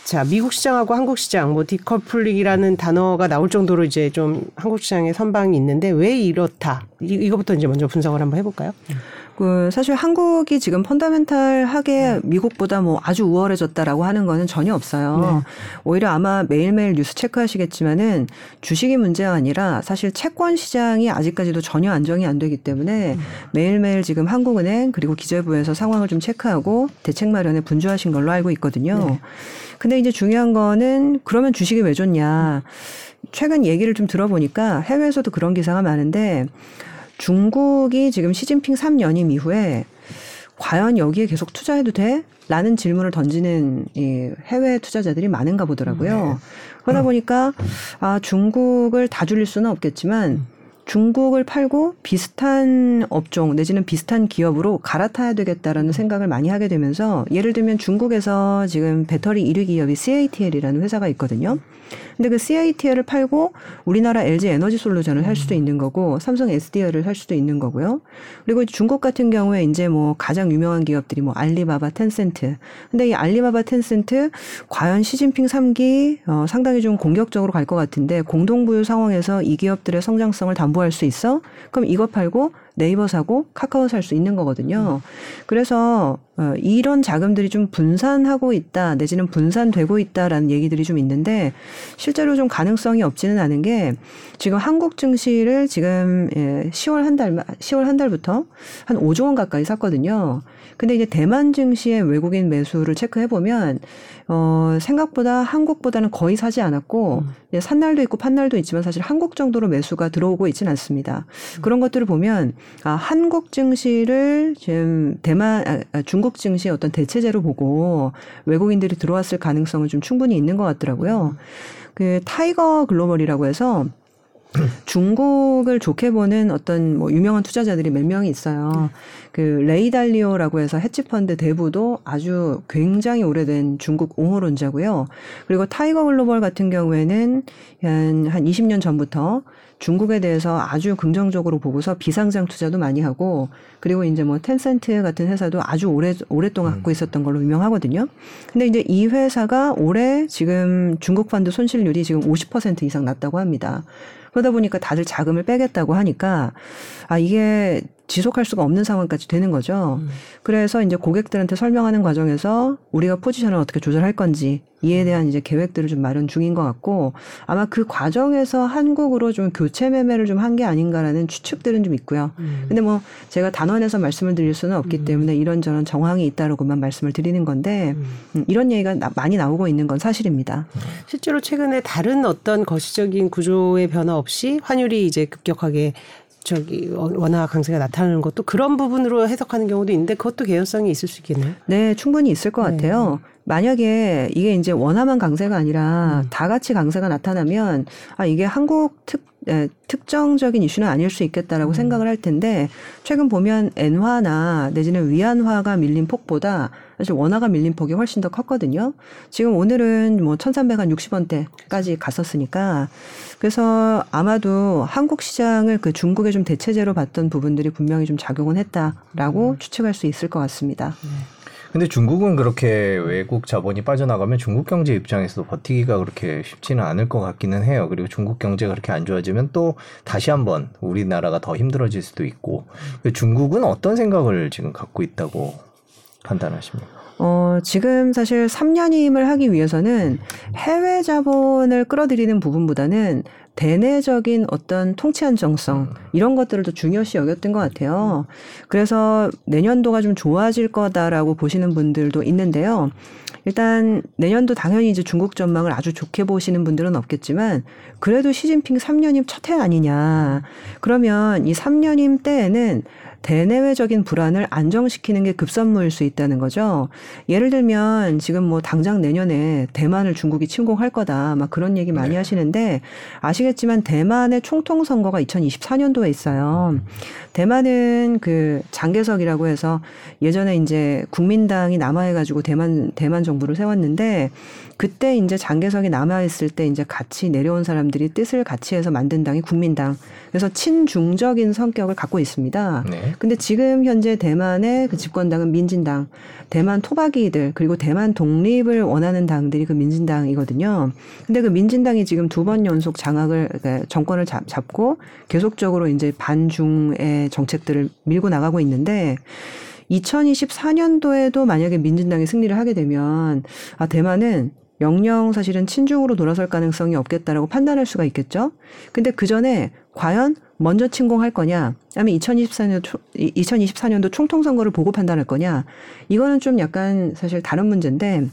자, 미국 시장하고 한국 시장, 뭐 디커플링이라는 단어가 나올 정도로 이제 좀 한국 시장에 선방이 있는데 왜 이렇다? 이, 이거부터 이제 먼저 분석을 한번 해볼까요? 그 사실 한국이 지금 펀더멘탈하게 미국보다 뭐 아주 우월해졌다라고 하는 거는 전혀 없어요. 오히려 아마 매일매일 뉴스 체크하시겠지만은 주식이 문제가 아니라 사실 채권 시장이 아직까지도 전혀 안정이 안 되기 때문에 매일매일 지금 한국은행 그리고 기재부에서 상황을 좀 체크하고 대책 마련에 분주하신 걸로 알고 있거든요. 근데 이제 중요한 거는 그러면 주식이 왜 좋냐? 최근 얘기를 좀 들어보니까 해외에서도 그런 기사가 많은데 중국이 지금 시진핑 3연임 이후에 과연 여기에 계속 투자해도 돼? 라는 질문을 던지는 이 해외 투자자들이 많은가 보더라고요. 그러다 보니까 아, 중국을 다 줄일 수는 없겠지만 중국을 팔고 비슷한 업종 내지는 비슷한 기업으로 갈아타야 되겠다라는 생각을 많이 하게 되면서 예를 들면 중국에서 지금 배터리 1위 기업이 CATL이라는 회사가 있거든요. 근데 그 CATL을 팔고 우리나라 LG 에너지 솔루션을 할 수도 있는 거고 삼성 SDI를 할 수도 있는 거고요. 그리고 중국 같은 경우에 이제 뭐 가장 유명한 기업들이 뭐 알리바바, 텐센트. 근데 이 알리바바, 텐센트 과연 시진핑 3기 어, 상당히 좀 공격적으로 갈 것 같은데 공동부유 상황에서 이 기업들의 성장성을 담보할 수 있어? 그럼 이거 팔고 네이버 사고 카카오 살 수 있는 거거든요. 그래서 어, 이런 자금들이 좀 분산하고 있다 내지는 분산되고 있다라는 얘기들이 좀 있는데 실제로 좀 가능성이 없지는 않은 게 지금 한국 증시를 지금 예, 10월 한 달, 10월 한 달부터 한 5조 원 가까이 샀거든요. 근데 이제 대만 증시의 외국인 매수를 체크해 보면 어, 생각보다 한국보다는 거의 사지 않았고 예, 산 날도 있고 판 날도 있지만 사실 한국 정도로 매수가 들어오고 있지는 않습니다. 그런 것들을 보면 아, 한국 증시를 지금 대만 아, 아, 중국 증시의 어떤 대체제로 보고 외국인들이 들어왔을 가능성은 좀 충분히 있는 것 같더라고요. 그 Tiger Global이라고 해서 중국을 좋게 보는 어떤 뭐 유명한 투자자들이 몇 명이 있어요. 그 레이달리오라고 해서 헤지펀드 대부도 아주 굉장히 오래된 중국 옹호론자고요. 그리고 Tiger Global 같은 경우에는 한, 한 20년 전부터 중국에 대해서 아주 긍정적으로 보고서 비상장 투자도 많이 하고 그리고 이제 뭐 텐센트 같은 회사도 아주 오래 오랫동안 갖고 있었던 걸로 유명하거든요. 근데 이제 이 회사가 올해 지금 중국 펀드 손실률이 지금 50% 이상 났다고 합니다. 그러다 보니까 다들 자금을 빼겠다고 하니까 아 이게 지속할 수가 없는 상황까지 되는 거죠. 음. 그래서 이제 고객들한테 설명하는 과정에서 우리가 포지션을 어떻게 조절할 건지 이에 대한 이제 계획들을 좀 마련 중인 것 같고 아마 그 과정에서 한국으로 좀 교체 매매를 좀 한 게 아닌가라는 추측들은 좀 있고요. 음. 근데 뭐 제가 단언해서 말씀을 드릴 수는 없기 때문에 이런저런 정황이 있다라고만 말씀을 드리는 건데 음, 이런 얘기가 나- 많이 나오고 있는 건 사실입니다. 실제로 최근에 다른 어떤 거시적인 구조의 변화 없이 환율이 이제 급격하게 저기 원화 강세가 나타나는 것도 그런 부분으로 해석하는 경우도 있는데 그것도 개연성이 있을 수 있겠네요. 네, 충분히 있을 것 네. 같아요. 만약에 이게 이제 원화만 강세가 아니라 다 같이 강세가 나타나면 아 이게 한국 특 에, 특정적인 이슈는 아닐 수 있겠다라고 생각을 할 텐데 최근 보면 엔화나 내지는 위안화가 밀린 폭보다 사실 원화가 밀린 폭이 훨씬 더 컸거든요. 지금 오늘은 뭐 1,360원대까지 갔었으니까 그래서 아마도 한국 시장을 그 중국의 좀 대체제로 봤던 부분들이 분명히 좀 작용은 했다라고 추측할 수 있을 것 같습니다. 근데 중국은 그렇게 외국 자본이 빠져나가면 중국 경제 입장에서도 버티기가 그렇게 쉽지는 않을 것 같기는 해요. 그리고 중국 경제가 그렇게 안 좋아지면 또 다시 한번 우리나라가 더 힘들어질 수도 있고. 중국은 어떤 생각을 지금 갖고 있다고 판단하십니까? 어, 지금 사실 3년임을 하기 위해서는 해외 자본을 끌어들이는 부분보다는 대내적인 어떤 통치 안정성 이런 것들을 더 중요시 여겼던 것 같아요. 그래서 내년도가 좀 좋아질 거다라고 보시는 분들도 있는데요. 일단 내년도 당연히 이제 중국 전망을 아주 좋게 보시는 분들은 없겠지만 그래도 시진핑 3년임 첫 해 아니냐. 그러면 이 3년임 때에는 대내외적인 불안을 안정시키는 게 급선무일 수 있다는 거죠. 예를 들면 지금 뭐 당장 내년에 대만을 중국이 침공할 거다 막 그런 얘기 많이 하시는데 아시겠지만 대만의 총통 선거가 2024년도에 있어요. 대만은 그 장개석이라고 해서 예전에 이제 국민당이 남아해 가지고 대만 대만 정부를 세웠는데 그때 이제 장개석이 남아있을 때 이제 같이 내려온 사람들이 뜻을 같이 해서 만든 당이 국민당. 그래서 친중적인 성격을 갖고 있습니다. 네. 근데 지금 현재 대만의 그 집권당은 민진당, 대만 토박이들 그리고 대만 독립을 원하는 당들이 그 민진당이거든요. 근데 그 민진당이 지금 두 번 연속 장악을 그러니까 정권을 잡, 잡고 계속적으로 이제 반중의 정책들을 밀고 나가고 있는데 2024년도에도 만약에 민진당이 승리를 하게 되면 아 대만은 영영 사실은 친중으로 돌아설 가능성이 없겠다라고 판단할 수가 있겠죠. 근데 그 전에 과연 먼저 침공할 거냐, 아니면 2024년 2024년도 총통 선거를 보고 판단할 거냐, 이거는 좀 약간 사실 다른 문제인데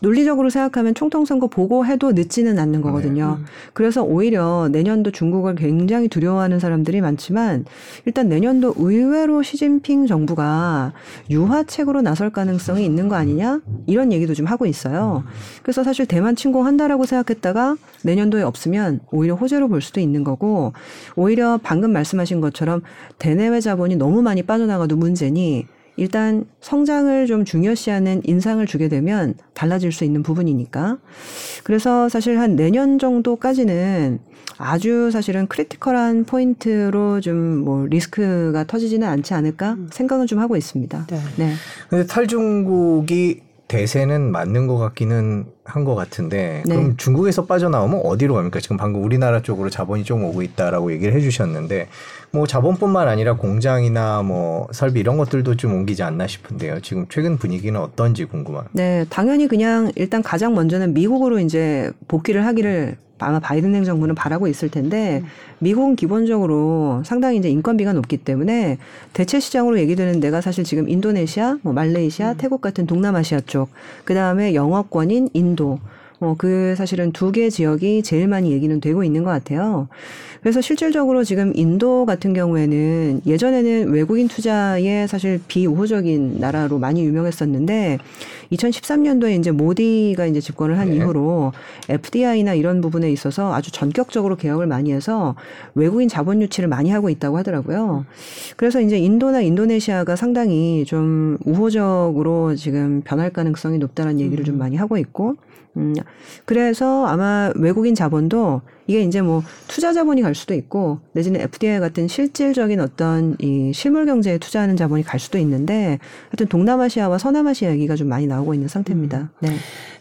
논리적으로 생각하면 총통 선거 보고 해도 늦지는 않는 거거든요. 그래서 오히려 내년도 중국을 굉장히 두려워하는 사람들이 많지만 일단 내년도 의외로 시진핑 정부가 유화책으로 나설 가능성이 있는 거 아니냐 이런 얘기도 좀 하고 있어요. 그래서 사실 대만 침공한다라고 생각했다가 내년도에 없으면 오히려 호재로 볼 수도 있는 거고 오히려 방금 말씀하신 것처럼 대내외 자본이 너무 많이 빠져나가도 문제니 일단 성장을 좀 중요시하는 인상을 주게 되면 달라질 수 있는 부분이니까. 그래서 사실 한 내년 정도까지는 아주 사실은 critical한 포인트로 좀 뭐 리스크가 터지지는 않지 않을까 생각은 좀 하고 있습니다. 네. 네. 근데 탈중국이 대세는 맞는 것 같기는 한 것 같은데 네. 그럼 중국에서 빠져나오면 어디로 갑니까? 지금 방금 우리나라 쪽으로 자본이 좀 오고 있다라고 얘기를 해주셨는데 뭐 자본뿐만 아니라 공장이나 뭐 설비 이런 것들도 좀 옮기지 않나 싶은데요. 지금 최근 분위기는 어떤지 궁금합니다. 네, 당연히 그냥 일단 가장 먼저는 미국으로 이제 복귀를 하기를 아마 바이든 행정부는 바라고 있을 텐데 미국은 기본적으로 상당히 이제 인건비가 높기 때문에 대체 시장으로 얘기되는 데가 사실 지금 인도네시아, 뭐 말레이시아, 태국 같은 동남아시아 쪽, 그 다음에 영어권인 인도. 어, 그 사실은 두 개 지역이 제일 많이 얘기는 되고 있는 것 같아요. 그래서 실질적으로 지금 인도 같은 경우에는 예전에는 외국인 투자에 사실 비우호적인 나라로 많이 유명했었는데 2013년도에 이제 모디가 이제 집권을 한 네. 이후로 FDI나 이런 부분에 있어서 아주 전격적으로 개혁을 많이 해서 외국인 자본 유치를 많이 하고 있다고 하더라고요. 그래서 이제 인도나 인도네시아가 상당히 좀 우호적으로 지금 변할 가능성이 높다는 얘기를 좀 많이 하고 있고 음, 그래서 아마 외국인 자본도 이게 이제 뭐 투자 자본이 갈 수도 있고 내지는 FDI 같은 실질적인 어떤 이 실물 경제에 투자하는 자본이 갈 수도 있는데 하여튼 동남아시아와 서남아시아 얘기가 좀 많이 나오고 있는 상태입니다. 네.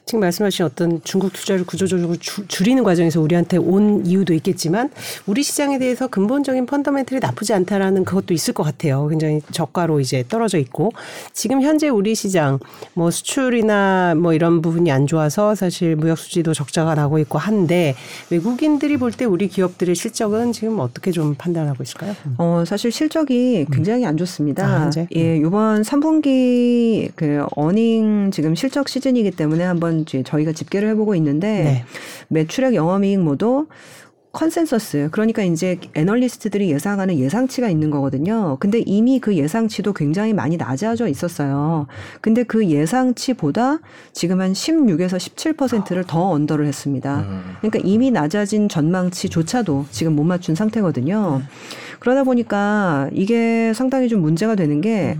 지금 말씀하신 어떤 중국 투자를 구조적으로 주, 줄이는 과정에서 우리한테 온 이유도 있겠지만 우리 시장에 대해서 근본적인 펀더멘틀이 나쁘지 않다라는 그것도 있을 것 같아요. 굉장히 저가로 이제 떨어져 있고 지금 현재 우리 시장 뭐 수출이나 뭐 이런 부분이 안 좋아서 사실 무역 수지도 적자가 나고 있고 한데 외국인 들이 볼 때 우리 기업들의 실적은 지금 어떻게 좀 판단하고 있을까요? 어, 사실 실적이 굉장히 안 좋습니다. 아, 현재? 예, 요번 3분기 그 어닝 지금 실적 시즌이기 때문에 한번 저희가 집계를 해보고 있는데 네. 매출액 영업이익 모두 컨센서스 그러니까 이제 애널리스트들이 예상하는 예상치가 있는 거거든요. 근데 이미 그 예상치도 굉장히 많이 낮아져 있었어요. 근데 그 예상치보다 지금 한 16에서 17%를 더 under를 했습니다. 음. 그러니까 이미 낮아진 전망치조차도 지금 못 맞춘 상태거든요. 그러다 보니까 이게 상당히 좀 문제가 되는 게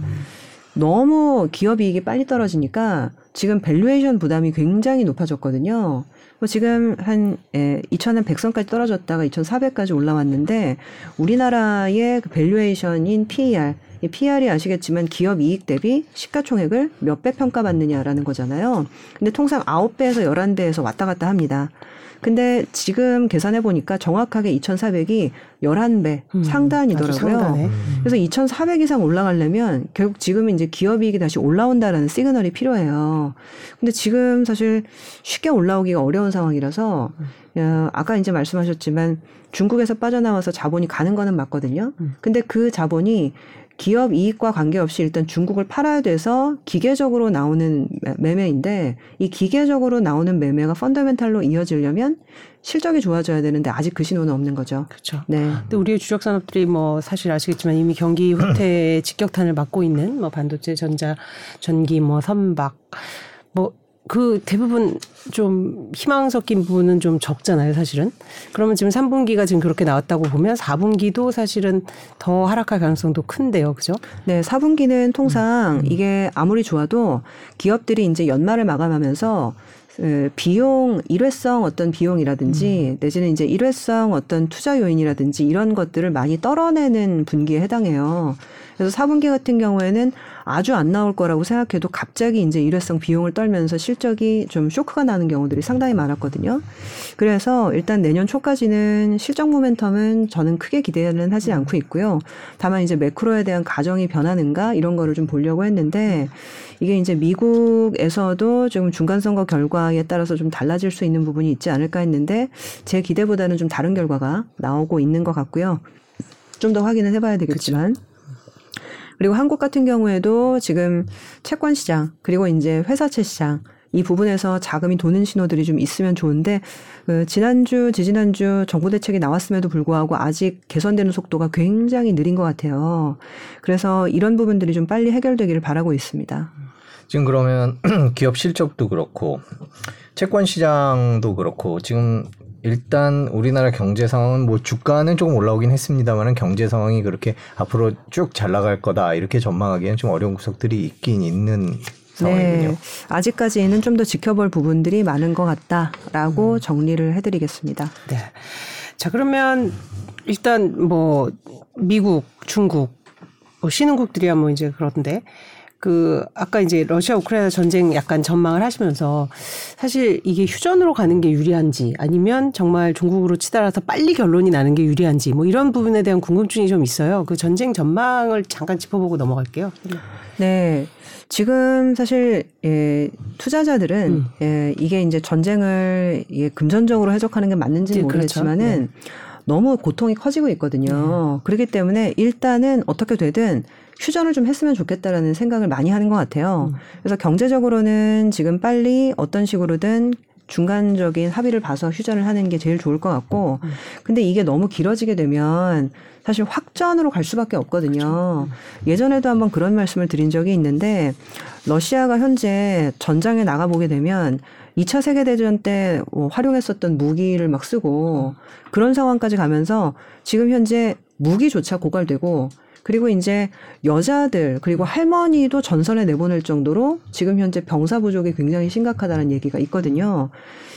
너무 기업 이익이 빨리 떨어지니까 지금 valuation 부담이 굉장히 높아졌거든요. 뭐 지금 한 예, 2,100선까지 떨어졌다가 2,400까지 올라왔는데 우리나라의 그 valuation인 PER 이 PER이 아시겠지만 기업 이익 대비 시가총액을 몇 배 평가받느냐라는 거잖아요. 근데 통상 9배에서 11배에서 왔다 갔다 합니다. 근데 지금 계산해 보니까 정확하게 2,400이 11배 음, 상단이더라고요. 상단에. 그래서 2,400 이상 올라가려면 결국 지금 이제 기업이익이 다시 올라온다라는 시그널이 필요해요. 근데 지금 사실 쉽게 올라오기가 어려운 상황이라서 어, 아까 이제 말씀하셨지만 중국에서 빠져나와서 자본이 가는 거는 맞거든요. 근데 그 자본이 기업 이익과 관계없이 일단 중국을 팔아야 돼서 기계적으로 나오는 매- 매매인데 이 기계적으로 나오는 매매가 펀더멘탈로 이어지려면 실적이 좋아져야 되는데 아직 그 신호는 없는 거죠. 그렇죠. 네. 근데 우리의 주력 산업들이 뭐 사실 아시겠지만 이미 경기 후퇴의 직격탄을 맞고 있는 뭐 반도체, 전자, 전기, 뭐 선박 뭐 그 대부분 좀 희망 섞인 부분은 좀 적잖아요, 사실은. 그러면 지금 3분기가 지금 그렇게 나왔다고 보면 4분기도 사실은 더 하락할 가능성도 큰데요. 그죠? 네, 4분기는 통상 이게 아무리 좋아도 기업들이 이제 연말을 마감하면서 그 비용 일회성 어떤 비용이라든지 내지는 이제 일회성 어떤 투자 요인이라든지 이런 것들을 많이 떨어내는 분기에 해당해요. 그래서 4분기 같은 경우에는 아주 안 나올 거라고 생각해도 갑자기 이제 일회성 비용을 떨면서 실적이 좀 쇼크가 나는 경우들이 상당히 많았거든요. 그래서 일단 내년 초까지는 실적 모멘텀은 저는 크게 기대는 하지 않고 있고요. 다만 이제 매크로에 대한 가정이 변하는가 이런 거를 좀 보려고 했는데 이게 이제 미국에서도 지금 중간 선거 결과에 따라서 좀 달라질 수 있는 부분이 있지 않을까 했는데 제 기대보다는 좀 다른 결과가 나오고 있는 것 같고요. 좀 더 확인을 해봐야 되겠지만. 그리고 한국 같은 경우에도 지금 채권 시장 그리고 이제 회사채 시장 이 부분에서 자금이 도는 신호들이 좀 있으면 좋은데 그 지난주 지지난주 정부 대책이 나왔음에도 불구하고 아직 개선되는 속도가 굉장히 느린 것 같아요. 그래서 이런 부분들이 좀 빨리 해결되기를 바라고 있습니다. 지금 그러면 기업 실적도 그렇고 채권 시장도 그렇고 지금 일단 우리나라 경제 상황은 뭐 주가는 조금 올라오긴 했습니다만은 경제 상황이 그렇게 앞으로 쭉 잘 나갈 거다 이렇게 전망하기에는 좀 어려운 구석들이 있긴 있는 상황이군요. 네, 아직까지는 좀 더 지켜볼 부분들이 많은 것 같다라고 정리를 해드리겠습니다. 네. 자, 그러면 일단 뭐 미국, 중국, 뭐 신흥국들이야 뭐 이제 그런데 그 아까 이제 러시아 우크라이나 전쟁 약간 전망을 하시면서 사실 이게 휴전으로 가는 게 유리한지 아니면 정말 중국으로 치달아서 빨리 결론이 나는 게 유리한지 뭐 이런 부분에 대한 궁금증이 좀 있어요. 그 전쟁 전망을 잠깐 짚어보고 넘어갈게요. 네. 지금 사실 예, 투자자들은 음. 예, 이게 이제 전쟁을 예, 금전적으로 해석하는 게 맞는지는 네, 그렇죠. 모르겠지만은 너무 고통이 커지고 있거든요. 그렇기 때문에 일단은 어떻게 되든 휴전을 좀 했으면 좋겠다라는 생각을 많이 하는 것 같아요. 그래서 경제적으로는 지금 빨리 어떤 식으로든 중간적인 합의를 봐서 휴전을 하는 게 제일 좋을 것 같고, 근데 이게 너무 길어지게 되면 사실 확전으로 갈 수밖에 없거든요. 예전에도 한번 그런 말씀을 드린 적이 있는데, 러시아가 현재 전장에 나가보게 되면 2차 세계대전 때 어, 활용했었던 무기를 막 쓰고 그런 상황까지 가면서 지금 현재 무기조차 고갈되고 그리고 이제 여자들 그리고 할머니도 전선에 내보낼 정도로 지금 현재 병사 부족이 굉장히 심각하다는 얘기가 있거든요.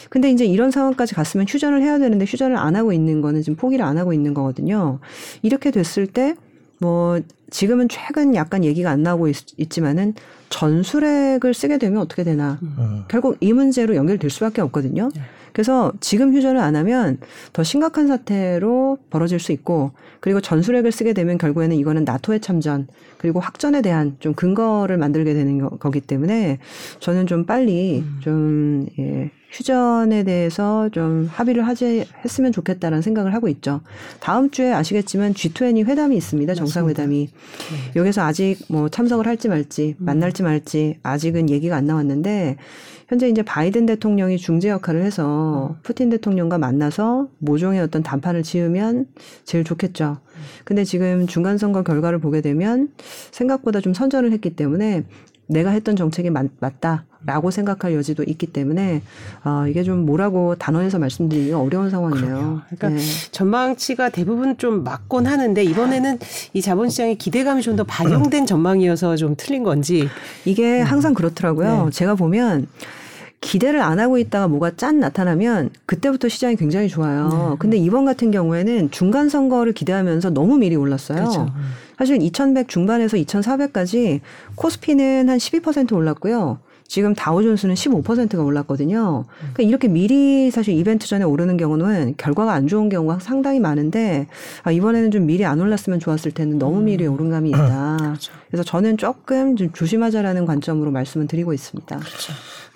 근데 이제 이런 상황까지 갔으면 휴전을 해야 되는데 휴전을 안 하고 있는 거는 지금 포기를 안 하고 있는 거거든요. 이렇게 됐을 때 뭐 지금은 최근 약간 얘기가 안 나오고 있, 지만은 전술핵을 쓰게 되면 어떻게 되나. 음. 결국 이 문제로 연결될 수밖에 없거든요. 그래서 지금 휴전을 안 하면 더 심각한 사태로 벌어질 수 있고 그리고 전술핵을 쓰게 되면 결국에는 이거는 나토의 참전 그리고 확전에 대한 좀 근거를 만들게 되는 거, 거기 때문에 저는 좀 빨리 좀 예, 휴전에 대해서 좀 합의를 하지 했으면 좋겠다라는 생각을 하고 있죠. 다음 주에 아시겠지만 G20 회담이 있습니다. 정상회담이. 여기서 아직 뭐 참석을 할지 말지 만날지 말지 아직은 얘기가 안 나왔는데 현재 이제 바이든 대통령이 중재 역할을 해서 푸틴 대통령과 만나서 모종의 어떤 담판을 지으면 제일 좋겠죠. 근데 지금 중간 선거 결과를 보게 되면 생각보다 좀 선전을 했기 때문에 내가 했던 정책이 맞, 맞다라고 생각할 여지도 있기 때문에 아 이게 좀 뭐라고 단언해서 말씀드리기가 어려운 상황이네요. 그러니까 네. 전망치가 대부분 좀 맞곤 하는데 이번에는 이 자본시장의 기대감이 좀 더 반영된 전망이어서 좀 틀린 건지 이게 항상 그렇더라고요. 네. 제가 보면 기대를 안 하고 있다가 뭐가 짠 나타나면 그때부터 시장이 굉장히 좋아요. 근데 이번 같은 경우에는 중간 선거를 기대하면서 너무 미리 올랐어요. 그렇죠. 사실 2100 중반에서 2400까지 코스피는 한 12% 올랐고요. 지금 다우존스는 15%가 올랐거든요. 그러니까 이렇게 미리 사실 이벤트 전에 오르는 경우는 결과가 안 좋은 경우가 상당히 많은데 아, 이번에는 좀 미리 안 올랐으면 좋았을 텐데 너무 미리 오른 감이 있다. 그래서 저는 조금 좀 조심하자라는 관점으로 말씀을 드리고 있습니다.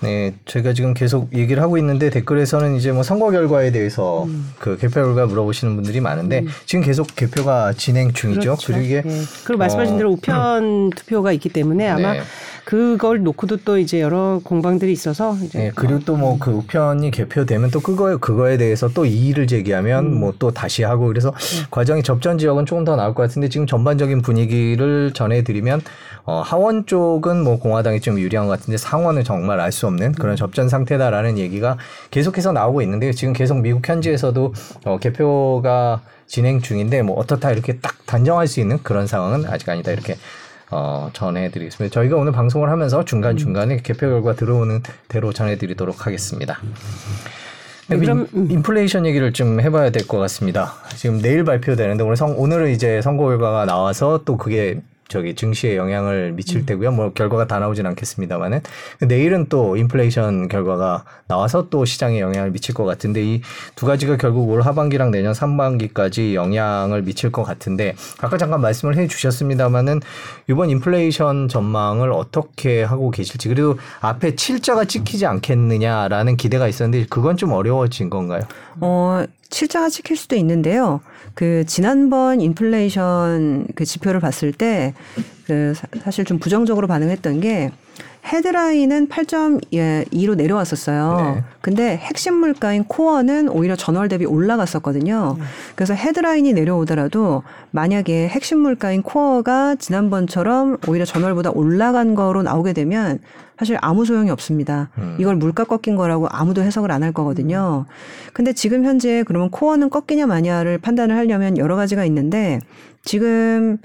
네, 제가 지금 계속 얘기를 하고 있는데 댓글에서는 이제 뭐 선거 결과에 대해서 그 개표 결과 물어보시는 분들이 많은데 지금 계속 개표가 진행 중이죠. 그렇죠. 그리고 이게 예. 그리고 말씀하신 어, 대로 우편 투표가 있기 때문에 아마 네. 그걸 놓고도 또 이제 여러 공방들이 있어서 이제 네, 그리고 또 뭐 그 우편이 개표되면 또 그거에 그거에 대해서 또 이의를 제기하면 뭐또 다시 하고 그래서 과정이 접전 지역은 조금 더 나올 것 같은데 지금 전반적인 분위기를 전해드리면 어, 하원 쪽은 뭐 공화당이 좀 유리한 것 같은데 상원은 정말 알 수 없는 그런 접전 상태다라는 얘기가 계속해서 나오고 있는데 지금 계속 미국 현지에서도 어, 개표가 진행 중인데 뭐 어떻다 이렇게 딱 단정할 수 있는 그런 상황은 아직 아니다 이렇게 어, 전해드리겠습니다. 저희가 오늘 방송을 하면서 중간 중간에 개표 결과 들어오는 대로 전해드리도록 하겠습니다. 네, 그럼, 인- 인플레이션 얘기를 좀 해봐야 될 것 같습니다. 지금 내일 발표되는데 오늘 성, 오늘은 이제 선거 결과가 나와서 또 그게 저기 증시에 영향을 미칠 때고요. 뭐 결과가 다 나오진 않겠습니다만은 내일은 또 인플레이션 결과가 나와서 또 시장에 영향을 미칠 것 같은데 이 두 가지가 결국 올 하반기랑 내년 상반기까지 영향을 미칠 것 같은데 아까 잠깐 말씀을 해 주셨습니다만은 이번 인플레이션 전망을 어떻게 하고 계실지 그리고 앞에 7자가 찍히지 않겠느냐라는 기대가 있었는데 그건 좀 어려워진 건가요? 어, 실자가 찍힐 수도 있는데요. 그 지난번 인플레이션 그 지표를 봤을 때 그 사실 좀 부정적으로 반응했던 게 헤드라인은 8.2로 내려왔었어요. 네. 근데 핵심 물가인 코어는 오히려 전월 대비 올라갔었거든요. 그래서 헤드라인이 내려오더라도 만약에 핵심 물가인 코어가 지난번처럼 오히려 전월보다 올라간 거로 나오게 되면 사실 아무 소용이 없습니다. 음. 이걸 물가 꺾인 거라고 아무도 해석을 안 할 거거든요. 근데 지금 현재 그러면 코어는 꺾이냐 마냐를 판단을 하려면 여러 가지가 있는데 지금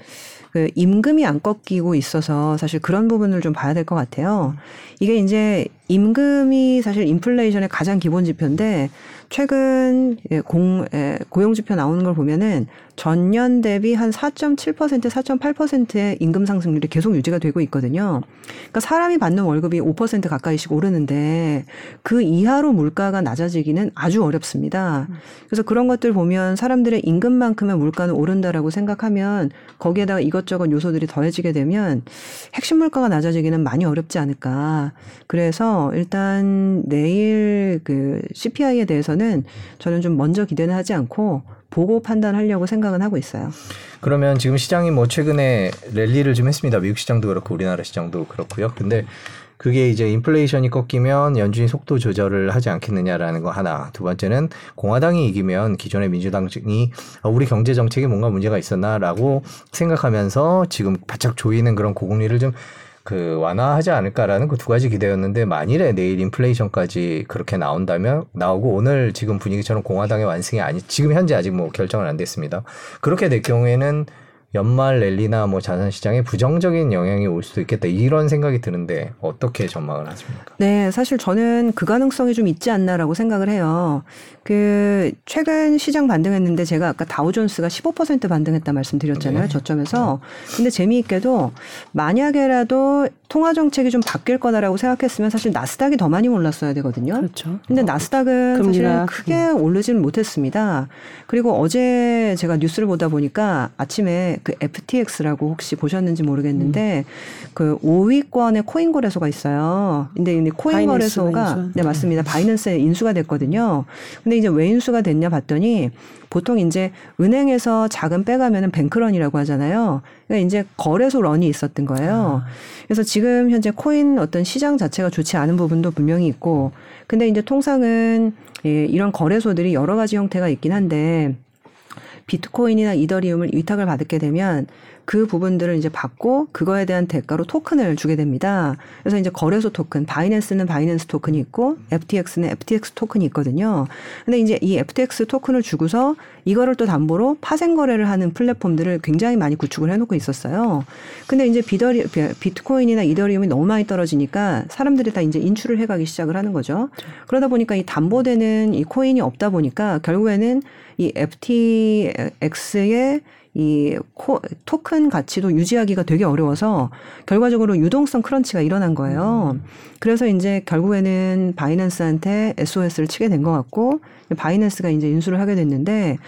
그 임금이 안 꺾이고 있어서 사실 그런 부분을 좀 봐야 될 것 같아요. 이게 이제 임금이 사실 인플레이션의 가장 기본 지표인데 최근 예, 공 예, 고용 지표 나오는 걸 보면은 전년 대비 한 4.7% 4.8%의 임금 상승률이 계속 유지가 되고 있거든요. 그러니까 사람이 받는 월급이 5% 가까이씩 오르는데 그 이하로 물가가 낮아지기는 아주 어렵습니다. 그래서 그런 것들 보면 사람들의 임금만큼의 물가는 오른다라고 생각하면 거기에다가 이것저것 요소들이 더해지게 되면 핵심 물가가 낮아지기는 많이 어렵지 않을까. 그래서 일단 내일 그 CPI에 대해서는 저는 좀 먼저 기대는 하지 않고 보고 판단하려고 생각은 하고 있어요. 그러면 지금 시장이 뭐 최근에 랠리를 좀 했습니다. 미국 시장도 그렇고 우리나라 시장도 그렇고요. 근데 그게 이제 인플레이션이 꺾이면 연준이 속도 조절을 하지 않겠느냐라는 거 하나. 두 번째는 공화당이 이기면 기존의 민주당이 아, 우리 경제 정책에 뭔가 문제가 있었나라고 생각하면서 지금 바짝 조이는 그런 고금리를 좀 그 완화하지 않을까라는 그 두 가지 기대였는데 만일에 내일 인플레이션까지 그렇게 나온다면 나오고 오늘 지금 분위기처럼 공화당의 완승이 아니 지금 현재 아직 뭐 결정은 안 됐습니다. 그렇게 될 경우에는 연말 랠리나 뭐 자산 시장에 부정적인 영향이 올 수도 있겠다 이런 생각이 드는데 어떻게 전망을 하십니까? 네, 사실 저는 그 가능성이 좀 있지 않나라고 생각을 해요. 그 최근 시장 반등했는데 제가 아까 다우존스가 15% 반등했다 말씀드렸잖아요. 네. 저점에서. 근데 재미있게도 만약에라도 통화 정책이 좀 바뀔 거다라고 생각했으면 사실 나스닥이 더 많이 올랐어야 되거든요. 그렇죠. 근데 나스닥은 사실 금리가, 크게 오르지는 못했습니다. 그리고 어제 제가 뉴스를 보다 보니까 아침에 그 FTX라고 혹시 보셨는지 모르겠는데 그 5위권의 코인 거래소가 있어요. 근데 이 코인 Binance가 거래소가 인수한? 네 맞습니다. Binance에 인수가 됐거든요. 근데 이제 왜 인수가 됐냐 봤더니 보통 이제 은행에서 자금 빼가면은 뱅크런이라고 하잖아요. 그러니까 이제 거래소 run이 있었던 거예요. 그래서 지금 현재 코인 어떤 시장 자체가 좋지 않은 부분도 분명히 있고, 근데 이제 통상은 예, 이런 거래소들이 여러 가지 형태가 있긴 한데 비트코인이나 이더리움을 위탁을 받게 되면 그 부분들을 이제 받고 그거에 대한 대가로 토큰을 주게 됩니다. 그래서 이제 거래소 토큰, Binance는 Binance 토큰이 있고 FTX는 FTX 토큰이 있거든요. 근데 이제 이 FTX 토큰을 주고서 이거를 또 담보로 파생 거래를 하는 플랫폼들을 굉장히 많이 구축을 해놓고 있었어요. 근데 이제 비더리, 비- 비트코인이나 이더리움이 너무 많이 떨어지니까 사람들이 다 이제 인출을 해가기 시작을 하는 거죠. 그러다 보니까 이 담보되는 이 코인이 없다 보니까 결국에는 이 FTX의 이 코, 토큰 가치도 유지하기가 되게 어려워서 결과적으로 유동성 크런치가 일어난 거예요. 그래서 이제 결국에는 바이낸스한테 SOS를 치게 된 것 같고 바이낸스가 이제 인수를 하게 됐는데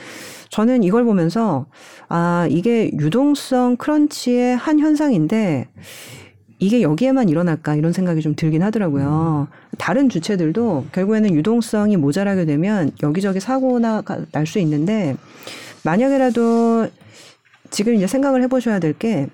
저는 이걸 보면서 아 이게 유동성 크런치의 한 현상인데 이게 여기에만 일어날까 이런 생각이 좀 들긴 하더라고요. 다른 주체들도 결국에는 유동성이 모자라게 되면 여기저기 사고나 날 수 있는데 만약에라도 지금 이제 생각을 해보셔야 될 게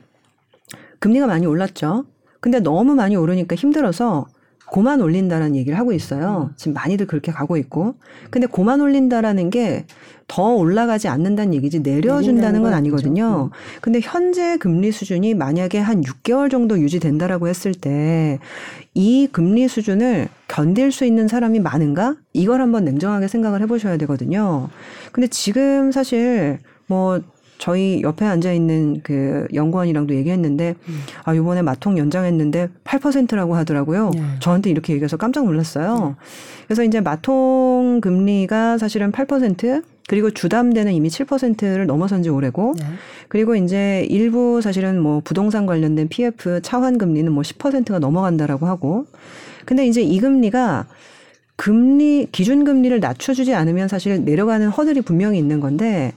금리가 많이 올랐죠. 근데 너무 많이 오르니까 힘들어서 고만 올린다라는 얘기를 하고 있어요. 지금 많이들 그렇게 가고 있고. 근데 고만 올린다라는 게 더 올라가지 않는다는 얘기지 내려준다는 건 아니거든요. 근데 현재 금리 수준이 만약에 한 6개월 정도 유지된다라고 했을 때 이 금리 수준을 견딜 수 있는 사람이 많은가? 이걸 한번 냉정하게 생각을 해보셔야 되거든요. 근데 지금 사실 뭐 저희 옆에 앉아 있는 그 연구원이랑도 얘기했는데 아 요번에 마통 연장했는데 8%라고 하더라고요. 네. 저한테 이렇게 얘기해서 깜짝 놀랐어요. 그래서 이제 마통 금리가 사실은 8% 그리고 주담대는 이미 7%를 넘어선 지 오래고 네. 그리고 이제 일부 사실은 뭐 부동산 관련된 PF 차환 금리는 뭐 10%가 넘어간다라고 하고 근데 이제 이 금리가 금리 기준 금리를 낮춰 주지 않으면 사실 내려가는 허들이 분명히 있는 건데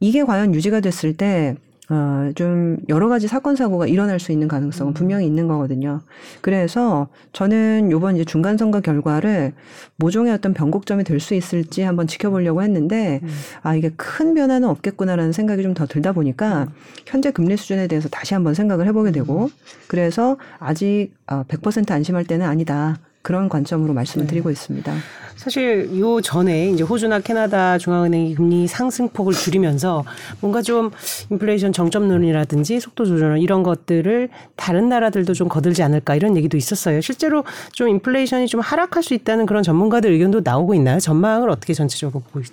이게 과연 유지가 됐을 때 어, 좀 여러 가지 사건 사고가 일어날 수 있는 가능성은 분명히 있는 거거든요. 그래서 저는 요번 이제 중간 선거 결과를 모종의 어떤 변곡점이 될 수 있을지 한번 지켜보려고 했는데 아 이게 큰 변화는 없겠구나라는 생각이 좀 더 들다 보니까 현재 금리 수준에 대해서 다시 한번 생각을 해보게 되고 그래서 아직 어, 100% 안심할 때는 아니다. 그런 관점으로 말씀을 드리고 있습니다. 사실 요 전에 이제 호주나 캐나다 중앙은행이 금리 상승폭을 줄이면서 뭔가 좀 인플레이션 정점론이라든지 속도 조절 이런 것들을 다른 나라들도 좀 거들지 않을까 이런 얘기도 있었어요. 실제로 좀 인플레이션이 좀 하락할 수 있다는 그런 전문가들 의견도 나오고 있나요? 전망을 어떻게 전체적으로 보고 있...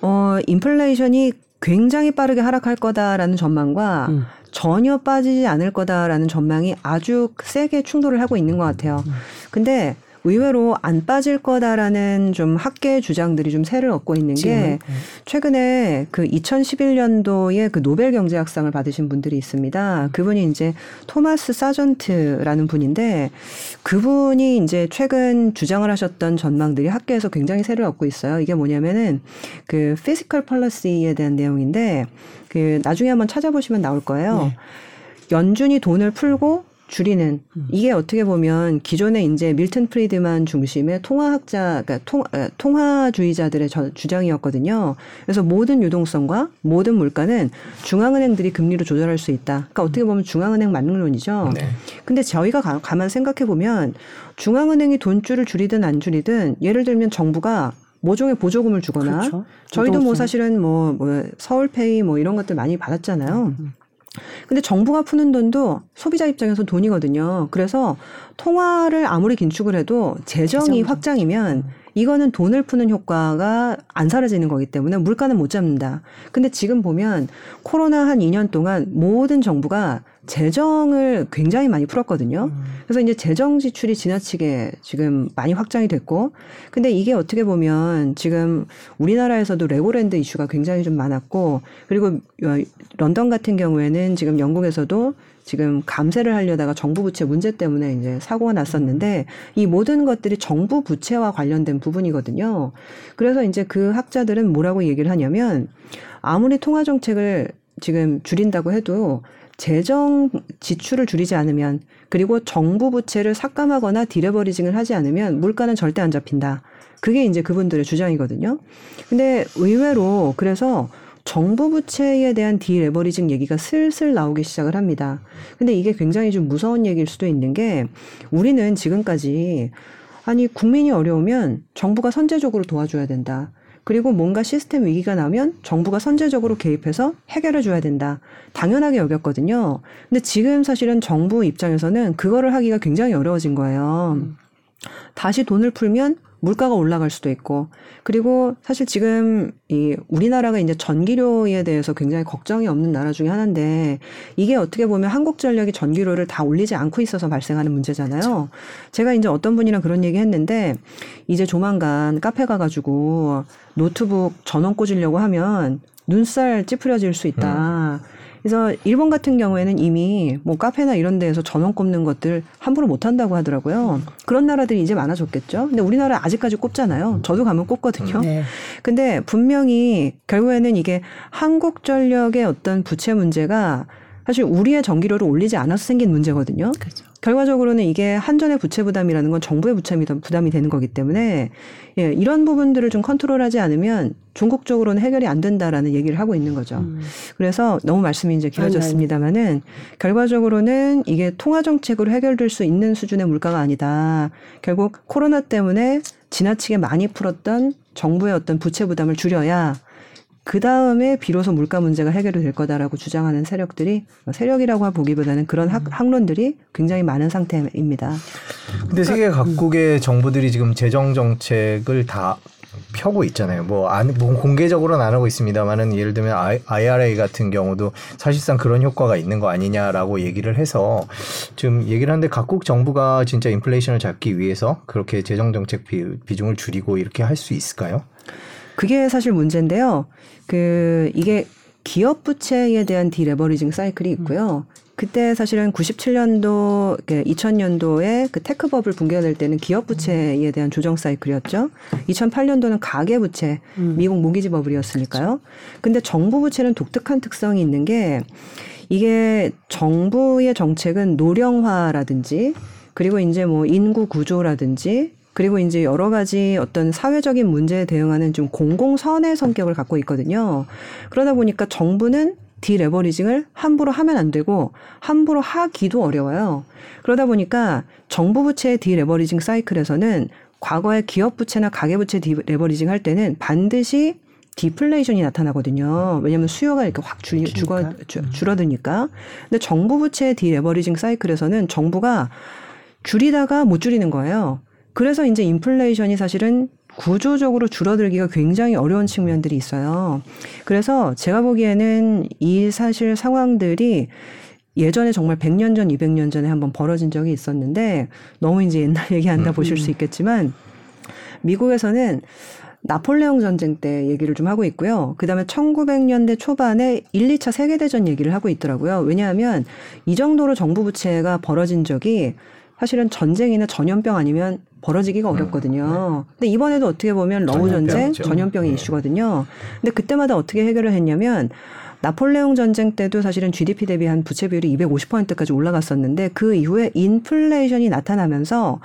어, 인플레이션이 굉장히 빠르게 하락할 거다라는 전망과 음. 전혀 빠지지 않을 거다라는 전망이 아주 세게 충돌을 하고 있는 것 같아요. 근데 의외로 안 빠질 거다라는 좀 학계 주장들이 좀 새를 얻고 있는 게 지금은? 최근에 그 2011년도에 그 노벨 경제학상을 받으신 분들이 있습니다. 그분이 이제 토마스 사전트라는 분인데 그분이 이제 최근 주장을 하셨던 전망들이 학계에서 굉장히 새를 얻고 있어요. 이게 뭐냐면은 그 fiscal policy에 대한 내용인데 그 나중에 한번 찾아보시면 나올 거예요. 네. 연준이 돈을 풀고 줄이는 이게 어떻게 보면 기존에 이제 밀튼 프리드만 중심의 통화학자 그러니까 통, 에, 통화주의자들의 저- 주장이었거든요. 그래서 모든 유동성과 모든 물가는 중앙은행들이 금리로 조절할 수 있다. 그러니까 어떻게 보면 중앙은행 만능론이죠. 네. 근데 저희가 가, 가만 생각해 보면 중앙은행이 돈줄을 줄이든 안 줄이든 예를 들면 정부가 모종의 보조금을 주거나 그렇죠. 저희도 뭐. 사실은 뭐, 뭐 서울페이 뭐 이런 것들 많이 받았잖아요. 근데 정부가 푸는 돈도 소비자 입장에서 돈이거든요. 그래서 통화를 아무리 긴축을 해도 재정이 재정이죠. 확장이면 이거는 돈을 푸는 효과가 안 사라지는 거기 때문에 물가는 못 잡는다. 근데 지금 보면 코로나 한 2년 동안 모든 정부가 재정을 굉장히 많이 풀었거든요. 그래서 이제 재정 지출이 지나치게 지금 많이 확장이 됐고, 근데 이게 어떻게 보면 지금 우리나라에서도 레고랜드 이슈가 굉장히 좀 많았고, 그리고 어, 런던 같은 경우에는 지금 영국에서도 지금 감세를 하려다가 정부 부채 문제 때문에 이제 사고가 났었는데 이 모든 것들이 정부 부채와 관련된 부분이거든요. 그래서 이제 그 학자들은 뭐라고 얘기를 하냐면 아무리 통화 정책을 지금 줄인다고 해도 재정 지출을 줄이지 않으면 그리고 정부 부채를 삭감하거나 디레버리징을 하지 않으면 물가는 절대 안 잡힌다. 그게 이제 그분들의 주장이거든요. 근데 의외로 그래서 정부 부채에 대한 디레버리징 얘기가 슬슬 나오기 시작을 합니다. 근데 이게 굉장히 좀 무서운 얘기일 수도 있는 게 우리는 지금까지 아니 국민이 어려우면 정부가 선제적으로 도와줘야 된다. 그리고 뭔가 시스템 위기가 나면 정부가 선제적으로 개입해서 해결해 줘야 된다. 당연하게 여겼거든요. 근데 지금 사실은 정부 입장에서는 그거를 하기가 굉장히 어려워진 거예요. 다시 돈을 풀면 물가가 올라갈 수도 있고 그리고 사실 지금 이 우리나라가 이제 전기료에 대해서 굉장히 걱정이 없는 나라 중에 하나인데 이게 어떻게 보면 한국전력이 전기료를 다 올리지 않고 있어서 발생하는 문제잖아요. 그렇죠. 제가 이제 어떤 분이랑 그런 얘기 했는데 이제 조만간 카페 가가지고 노트북 전원 꽂으려고 하면 눈살 찌푸려질 수 있다. 음. 그래서 일본 같은 경우에는 이미 뭐 카페나 이런 데에서 전원 꼽는 것들 함부로 못 한다고 하더라고요. 그런 나라들이 이제 많아졌겠죠. 근데 우리나라 아직까지 꼽잖아요. 저도 가면 꼽거든요. 네. 근데 분명히 결국에는 이게 한국전력의 어떤 부채 문제가 사실 우리의 전기료를 올리지 않아서 생긴 문제거든요. 그렇죠. 결과적으로는 이게 한전의 부채 부담이라는 건 정부의 부채 부담이 되는 거기 때문에 예, 이런 부분들을 좀 컨트롤하지 않으면 중국 적으로는 해결이 안 된다라는 얘기를 하고 있는 거죠. 음. 그래서 너무 말씀이 이제 길어졌습니다만은 결과적으로는 이게 통화 정책으로 해결될 수 있는 수준의 물가가 아니다. 결국 코로나 때문에 지나치게 많이 풀었던 정부의 어떤 부채 부담을 줄여야 그 다음에 비로소 물가 문제가 해결이 될 거다라고 주장하는 세력들이 세력이라고 보기보다는 그런 학, 음. 학론들이 굉장히 많은 상태입니다. 근데 세계 그러니까, 각국의 음. 정부들이 지금 재정 정책을 다 펴고 있잖아요. 뭐, 안, 뭐 공개적으로는 안 하고 있습니다만은 예를 들면 IRA 같은 경우도 사실상 그런 효과가 있는 거 아니냐라고 얘기를 해서 지금 얘기를 하는데 각국 정부가 진짜 인플레이션을 잡기 위해서 그렇게 재정 정책 비, 비중을 줄이고 이렇게 할 수 있을까요? 그게 사실 문제인데요. 그 이게 기업 부채에 대한 디레버리징 사이클이 있고요. 그때 사실은 97년도, 2000년도에 그 테크법을 붕괴가 될 때는 기업 부채에 대한 조정 사이클이었죠. 2008년도는 가계 부채, 음. 미국 모기지 버블이었으니까요. 근데 정부 부채는 독특한 특성이 있는 게 이게 정부의 정책은 노령화라든지 그리고 이제 뭐 인구 구조라든지 그리고 이제 여러 가지 어떤 사회적인 문제에 대응하는 좀 공공선의 성격을 갖고 있거든요. 그러다 보니까 정부는 deleveraging을 함부로 하면 안 되고 함부로 하기도 어려워요. 그러다 보니까 정부 부채의 deleveraging 사이클에서는 과거에 기업 부채나 가계 부채 deleveraging 할 때는 반드시 디플레이션이 나타나거든요. 왜냐하면 수요가 이렇게 확 줄, 주, 음. 줄어드니까. 근데 정부 부채 deleveraging 사이클에서는 정부가 줄이다가 못 줄이는 거예요. 그래서 이제 인플레이션이 사실은 구조적으로 줄어들기가 굉장히 어려운 측면들이 있어요. 그래서 제가 보기에는 이 사실 상황들이 예전에 정말 100년 전, 200년 전에 한번 벌어진 적이 있었는데 너무 이제 옛날 얘기한다 음. 보실 수 있겠지만 미국에서는 나폴레옹 전쟁 때 얘기를 좀 하고 있고요. 그 다음에 1900년대 초반에 1, 2차 세계대전 얘기를 하고 있더라고요. 왜냐하면 이 정도로 정부 부채가 벌어진 적이 사실은 전쟁이나 전염병 아니면 벌어지기가 음, 어렵거든요. 네. 근데 이번에도 어떻게 보면 러우 전쟁, 전염병이 네. 이슈거든요. 근데 그때마다 어떻게 해결을 했냐면 나폴레옹 전쟁 때도 사실은 GDP 대비 한 부채 비율이 250%까지 올라갔었는데 그 이후에 인플레이션이 나타나면서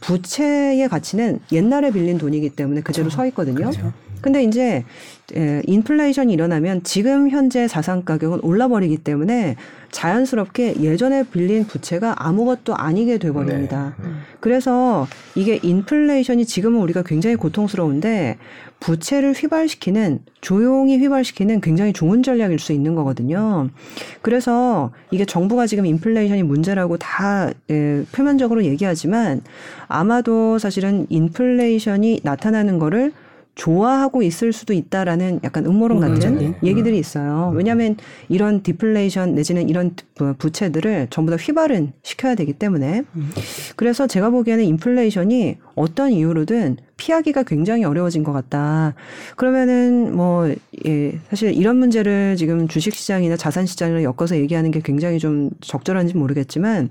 부채의 가치는 옛날에 빌린 돈이기 때문에 그대로. 서 있거든요. 그렇죠. 근데 이제 에, 인플레이션이 일어나면 지금 현재 자산 가격은 올라버리기 때문에 자연스럽게 예전에 빌린 부채가 아무것도 아니게 돼버립니다. 네. 음. 그래서 이게 인플레이션이 지금은 우리가 굉장히 고통스러운데 부채를 휘발시키는 조용히 휘발시키는 굉장히 좋은 전략일 수 있는 거거든요. 그래서 이게 정부가 지금 인플레이션이 문제라고 다 예, 표면적으로 얘기하지만 아마도 사실은 인플레이션이 나타나는 거를 좋아하고 있을 수도 있다라는 약간 음모론 같은 네. 얘기들이 있어요. 왜냐하면 이런 디플레이션 내지는 이런 부- 부채들을 전부 다 휘발은 시켜야 되기 때문에 그래서 제가 보기에는 인플레이션이 어떤 이유로든 피하기가 굉장히 어려워진 것 같다. 그러면은 뭐 예, 사실 이런 문제를 지금 주식시장이나 자산시장을 엮어서 얘기하는 게 굉장히 좀 적절한지 모르겠지만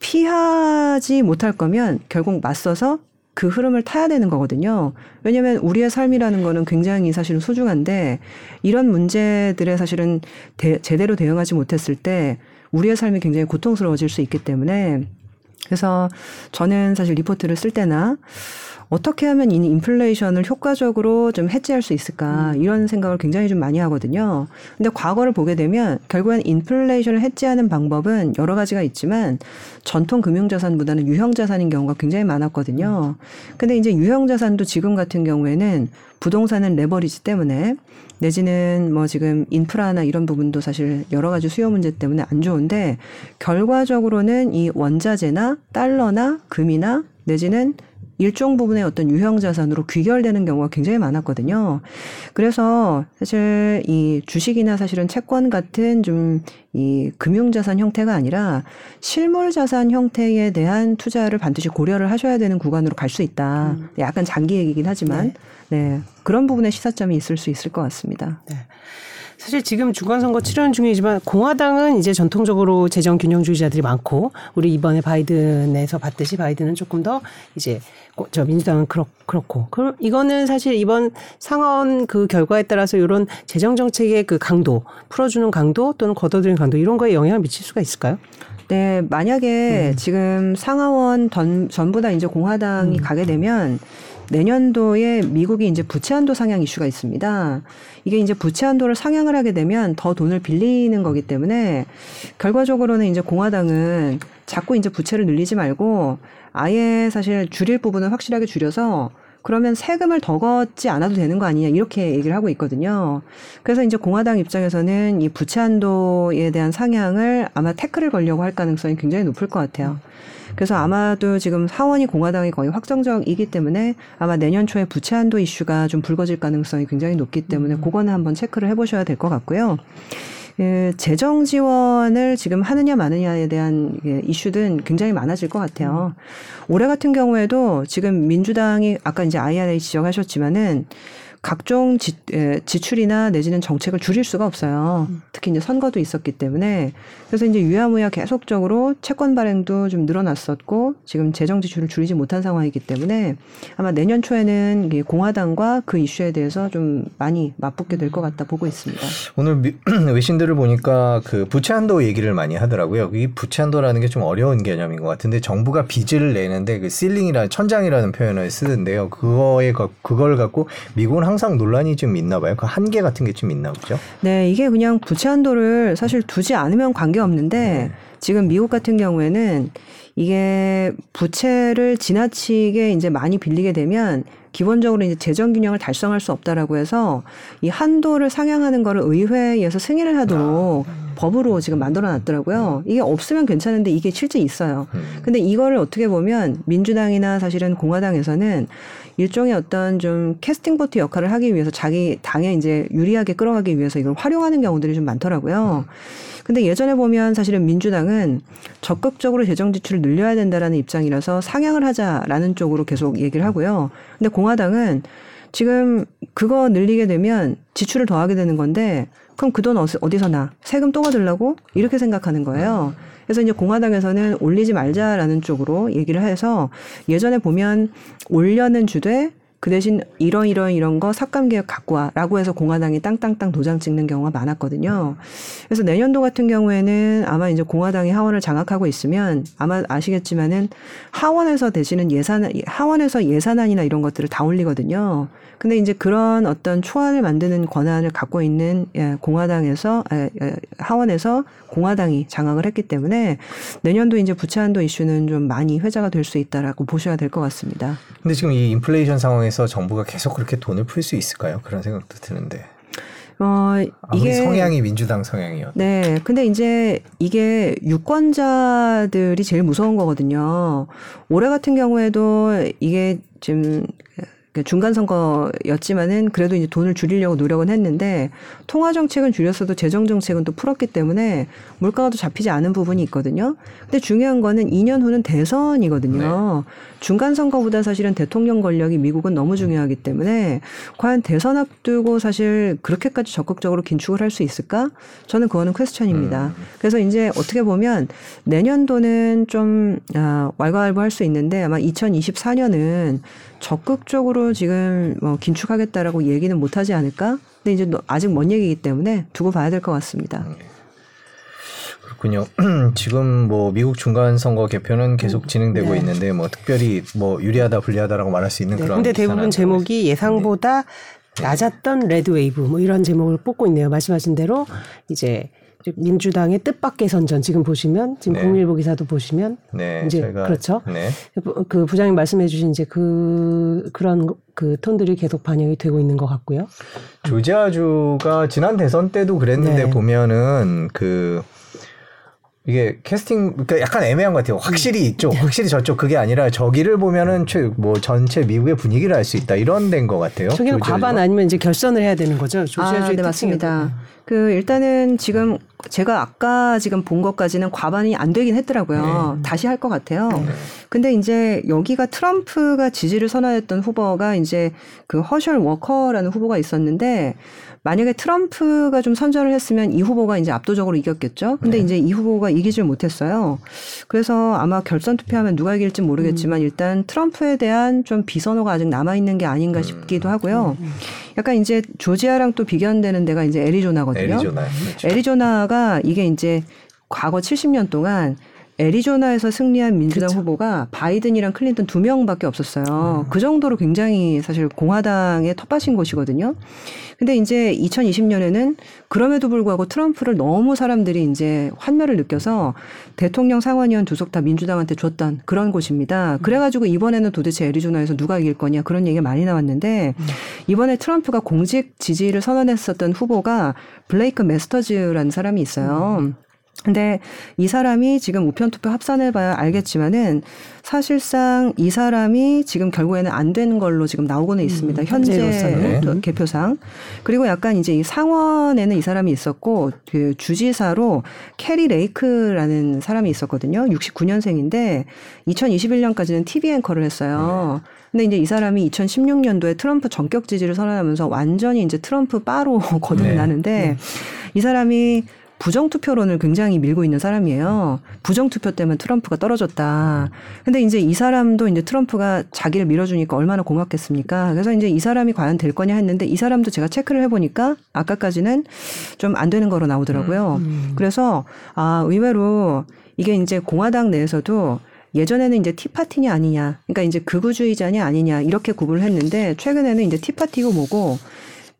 피하지 못할 거면 결국 맞서서 그 흐름을 타야 되는 거거든요. 왜냐하면 우리의 삶이라는 거는 굉장히 사실은 소중한데 이런 문제들에 사실은 대- 제대로 대응하지 못했을 때 우리의 삶이 굉장히 고통스러워질 수 있기 때문에 그래서 저는 사실 리포트를 쓸 때나 어떻게 하면 이 인플레이션을 효과적으로 좀 해지할 수 있을까 이런 생각을 굉장히 좀 많이 하거든요. 근데 과거를 보게 되면 결국엔 인플레이션을 해지하는 방법은 여러 가지가 있지만 전통 금융자산보다는 유형자산인 경우가 굉장히 많았거든요. 근데 이제 유형자산도 지금 같은 경우에는 부동산은 레버리지 때문에 내지는 뭐 지금 인프라나 이런 부분도 사실 여러 가지 수요 문제 때문에 안 좋은데 결과적으로는 이 원자재나 달러나 금이나 내지는 일종 부분의 어떤 유형 자산으로 귀결되는 경우가 굉장히 많았거든요. 그래서 사실 이 주식이나 사실은 채권 같은 좀 이 금융 자산 형태가 아니라 실물 자산 형태에 대한 투자를 반드시 고려를 하셔야 되는 구간으로 갈 수 있다. 약간 장기 얘기긴 하지만 네. 그런 부분에 시사점이 있을 수 있을 것 같습니다. 사실 지금 중간선거 치르는 중이지만 공화당은 이제 전통적으로 재정 균형주의자들이 많고 우리 이번에 바이든에서 봤듯이 바이든은 조금 더 이제 고- 저 민주당은 그렇, 그렇고. 그 이거는 사실 이번 상원 그 결과에 따라서 이런 재정 정책의 그 강도 풀어주는 강도 또는 걷어들이는 강도 이런 거에 영향을 미칠 수가 있을까요? 네, 만약에 지금 상하원 던, 전부 다 이제 공화당이 가게 되면 내년도에 미국이 이제 부채 한도 상향 이슈가 있습니다. 이게 이제 부채 한도를 상향을 하게 되면 더 돈을 빌리는 거기 때문에 결과적으로는 이제 공화당은 자꾸 이제 부채를 늘리지 말고 아예 사실 줄일 부분은 확실하게 줄여서 그러면 세금을 더 걷지 않아도 되는 거 아니냐 이렇게 얘기를 하고 있거든요. 그래서 이제 공화당 입장에서는 이 부채 한도에 대한 상향을 아마 태클을 걸려고 할 가능성이 굉장히 높을 것 같아요. 그래서 아마도 지금 하원이 공화당이 거의 확정적이기 때문에 아마 내년 초에 부채 한도 이슈가 좀 불거질 가능성이 굉장히 높기 때문에 그거는 한번 체크를 해보셔야 될 것 같고요. 예, 재정 지원을 지금 하느냐 마느냐에 대한 예, 이슈든 굉장히 많아질 것 같아요. 올해 같은 경우에도 지금 민주당이 아까 이제 IRA 지적하셨지만은 각종 지, 에, 지출이나 내지는 정책을 줄일 수가 없어요. 특히 이제 선거도 있었기 때문에 그래서 이제 유야무야 계속적으로 채권 발행도 좀 늘어났었고 지금 재정 지출을 줄이지 못한 상황이기 때문에 아마 내년 초에는 이 공화당과 그 이슈에 대해서 좀 많이 맞붙게 될 것 같다 보고 있습니다. 오늘 미- 외신들을 보니까 그 부채 한도 얘기를 많이 하더라고요. 이 부채 한도라는 게 좀 어려운 개념인 것 같은데 정부가 빚을 내는데 그 실링이라는 천장이라는 표현을 쓰는데요. 그거에 가- 그걸 갖고 미국은 항상 논란이 좀 있나 봐요. 그 한계 같은 게 좀 있나 보죠. 네, 이게 그냥 부채 한도를 사실 두지 않으면 관계 없는데 지금 미국 같은 경우에는 이게 부채를 지나치게 이제 많이 빌리게 되면 기본적으로 이제 재정 균형을 달성할 수 없다라고 해서 이 한도를 상향하는 거를 의회에서 승인을 하도록 법으로 지금 만들어 놨더라고요. 이게 없으면 괜찮은데 이게 실제 있어요. 음. 근데 이거를 어떻게 보면 민주당이나 사실은 공화당에서는 일종의 어떤 좀 캐스팅 보트 역할을 하기 위해서 자기 당에 이제 유리하게 끌어가기 위해서 이걸 활용하는 경우들이 좀 많더라고요. 근데 예전에 보면 사실은 민주당은 적극적으로 재정 지출을 늘려야 된다라는 입장이라서 상향을 하자라는 쪽으로 계속 얘기를 하고요. 근데 공 화당은 지금 그거 늘리게 되면 지출을 더 하게 되는 건데 그럼 그 돈 어디서 나? 세금 또 받으려고? 이렇게 생각하는 거예요. 그래서 이제 공화당에서는 올리지 말자라는 쪽으로 얘기를 해서 예전에 보면 올려는 주되 그 대신 이런 이런 이런 거 삭감 계획 갖고 와라고 해서 공화당이 땅땅땅 도장 찍는 경우가 많았거든요. 그래서 내년도 같은 경우에는 아마 이제 공화당이 하원을 장악하고 있으면 아마 아시겠지만은 하원에서 되시는 예산 하원에서 예산안이나 이런 것들을 다 올리거든요. 근데 이제 그런 어떤 초안을 만드는 권한을 갖고 있는 예, 공화당에서 에, 에, 하원에서 공화당이 장악을 했기 때문에 내년도 이제 부채한도 이슈는 좀 많이 회자가 될 수 있다라고 보셔야 될 것 같습니다. 근데 지금 이 인플레이션 상황에서 정부가 계속 그렇게 돈을 풀 수 있을까요? 그런 생각도 드는데. 어, 아무리 성향이 민주당 성향이요. 네. 근데 이제 이게 유권자들이 제일 무서운 거거든요. 올해 같은 경우에도 이게 지금 중간 선거였지만은 그래도 이제 돈을 줄이려고 노력은 했는데 통화 정책은 줄였어도 재정 정책은 또 풀었기 때문에 물가가 또 잡히지 않은 부분이 있거든요. 근데 중요한 거는 2년 후는 대선이거든요. 네. 중간 선거보다 사실은 대통령 권력이 미국은 너무 중요하기 때문에 과연 대선 앞두고 사실 그렇게까지 적극적으로 긴축을 할 수 있을까? 저는 그거는 question입니다. 음. 그래서 이제 어떻게 보면 내년도는 좀 아, 왈가왈부할 수 있는데 아마 2024년은 적극적으로 지금 뭐 긴축하겠다라고 얘기는 못하지 않을까? 근데 이제 아직 먼 얘기이기 때문에 두고 봐야 될 것 같습니다. 네. 그렇군요. 지금 뭐 미국 중간 선거 개표는 계속 진행되고 네. 있는데 뭐 특별히 뭐 유리하다 불리하다라고 말할 수 있는 네. 그런. 근데 대부분 제목이 예상보다 네. 낮았던 red wave 뭐 이런 제목을 뽑고 있네요. 말씀하신 대로 이제 민주당의 뜻밖의 선전 지금 보시면 지금 네. 공일보 기사도 보시면 네, 이제 그렇죠. 네. 그 부장님 말씀해주신 이제 그 그런 그 톤들이 계속 반영이 되고 있는 것 같고요. 조지아주가 지난 대선 때도 그랬는데 네. 보면은 그 이게 캐스팅 그러니까 약간 애매한 것 같아요. 확실히 음. 이쪽, 확실히 저쪽 그게 아니라 저기를 보면은 뭐 전체 미국의 분위기를 알 수 있다 이런 된것 같아요. 저기는 과반 아니면 이제 결선을 해야 되는 거죠. 조지아주의 아, 네 맞습니다. 그 일단은 지금 제가 아까 지금 본 것까지는 과반이 안 되긴 했더라고요. 네. 다시 할 것 같아요. 네. 근데 이제 여기가 트럼프가 지지를 선언했던 후보가 이제 그 허셜 워커라는 후보가 있었는데 만약에 트럼프가 좀 선전을 했으면 이 후보가 이제 압도적으로 이겼겠죠. 근데 네. 이제 이 후보가 이기질 못했어요. 그래서 아마 결선 투표하면 누가 이길지 모르겠지만 음. 일단 트럼프에 대한 좀 비선호가 아직 남아 있는 게 아닌가 음. 싶기도 하고요. 음. 약간 이제 조지아랑 또 비견되는 데가 이제 애리조나거든요. 애리조나. 그렇죠. 애리조나가 이게 이제 과거 70년 동안 애리조나에서 승리한 민주당 그쵸. 후보가 바이든이랑 클린턴 두 명밖에 없었어요. 음. 그 정도로 굉장히 사실 공화당에 텃밭인 곳이거든요. 근데 이제 2020년에는 그럼에도 불구하고 트럼프를 너무 사람들이 이제 환멸을 느껴서 대통령 상원의원 두석다 민주당한테 줬던 그런 곳입니다. 그래가지고 이번에는 도대체 애리조나에서 누가 이길 거냐 그런 얘기가 많이 나왔는데 음. 이번에 트럼프가 공직 지지를 선언했었던 후보가 블레이크 메스터즈라는 사람이 있어요. 음. 근데 이 사람이 지금 우편 투표 합산해 봐야 알겠지만은 사실상 이 사람이 지금 결국에는 안 되는 걸로 지금 나오고는 음, 있습니다. 음, 현재 네. 개표상. 그리고 약간 이제 이 상원에는 이 사람이 있었고 그 주지사로 캐리 레이크라는 사람이 있었거든요. 69년생인데 2021년까지는 TV 앵커를 했어요. 네. 근데 이제 이 사람이 2016년도에 트럼프 전격 지지를 선언하면서 완전히 이제 트럼프 빠로 거듭이 네. 나는데 네. 이 사람이 부정투표론을 굉장히 밀고 있는 사람이에요. 부정투표 때문에 트럼프가 떨어졌다. 근데 이제 이 사람도 이제 트럼프가 자기를 밀어주니까 얼마나 고맙겠습니까? 그래서 이제 이 사람이 과연 될 거냐 했는데 이 사람도 제가 체크를 해보니까 아까까지는 좀 안 되는 거로 나오더라고요. 음. 음. 그래서 아, 의외로 이게 이제 공화당 내에서도 예전에는 이제 티파티냐 아니냐, 그러니까 이제 극우주의자냐 아니냐 이렇게 구분을 했는데 최근에는 이제 티파티고 뭐고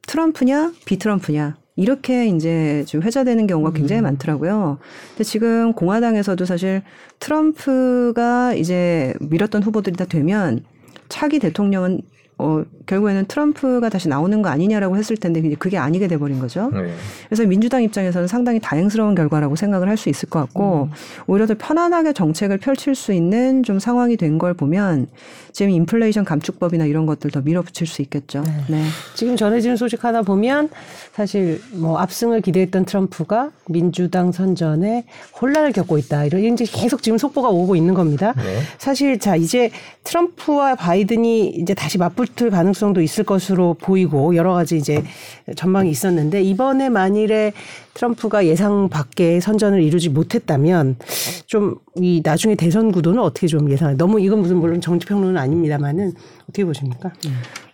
트럼프냐 비트럼프냐 이렇게 이제 좀 회자되는 경우가 굉장히 음. 많더라고요. 근데 지금 공화당에서도 사실 트럼프가 이제 밀었던 후보들이 다 되면 차기 대통령은 어, 결국에는 트럼프가 다시 나오는 거 아니냐라고 했을 텐데 그게 아니게 돼버린 거죠. 네. 그래서 민주당 입장에서는 상당히 다행스러운 결과라고 생각을 할 수 있을 것 같고 음. 오히려 더 편안하게 정책을 펼칠 수 있는 좀 상황이 된 걸 보면 지금 인플레이션 감축법이나 이런 것들 더 밀어붙일 수 있겠죠. 네. 네. 지금 전해지는 소식 하나 보면 사실 뭐 압승을 기대했던 트럼프가 민주당 선전에 혼란을 겪고 있다. 이런 이제 계속 지금 속보가 오고 있는 겁니다. 네. 사실 자 이제 트럼프와 바이든이 이제 다시 맞붙 맞붙을 가능성도 있을 것으로 보이고 여러 가지 이제 전망이 있었는데 이번에 만일에 트럼프가 예상 밖의 선전을 이루지 못했다면 좀 이 나중에 대선 구도는 어떻게 좀 예상해요? 너무 이건 무슨 물론 정치 평론은 아닙니다만은 어떻게 보십니까?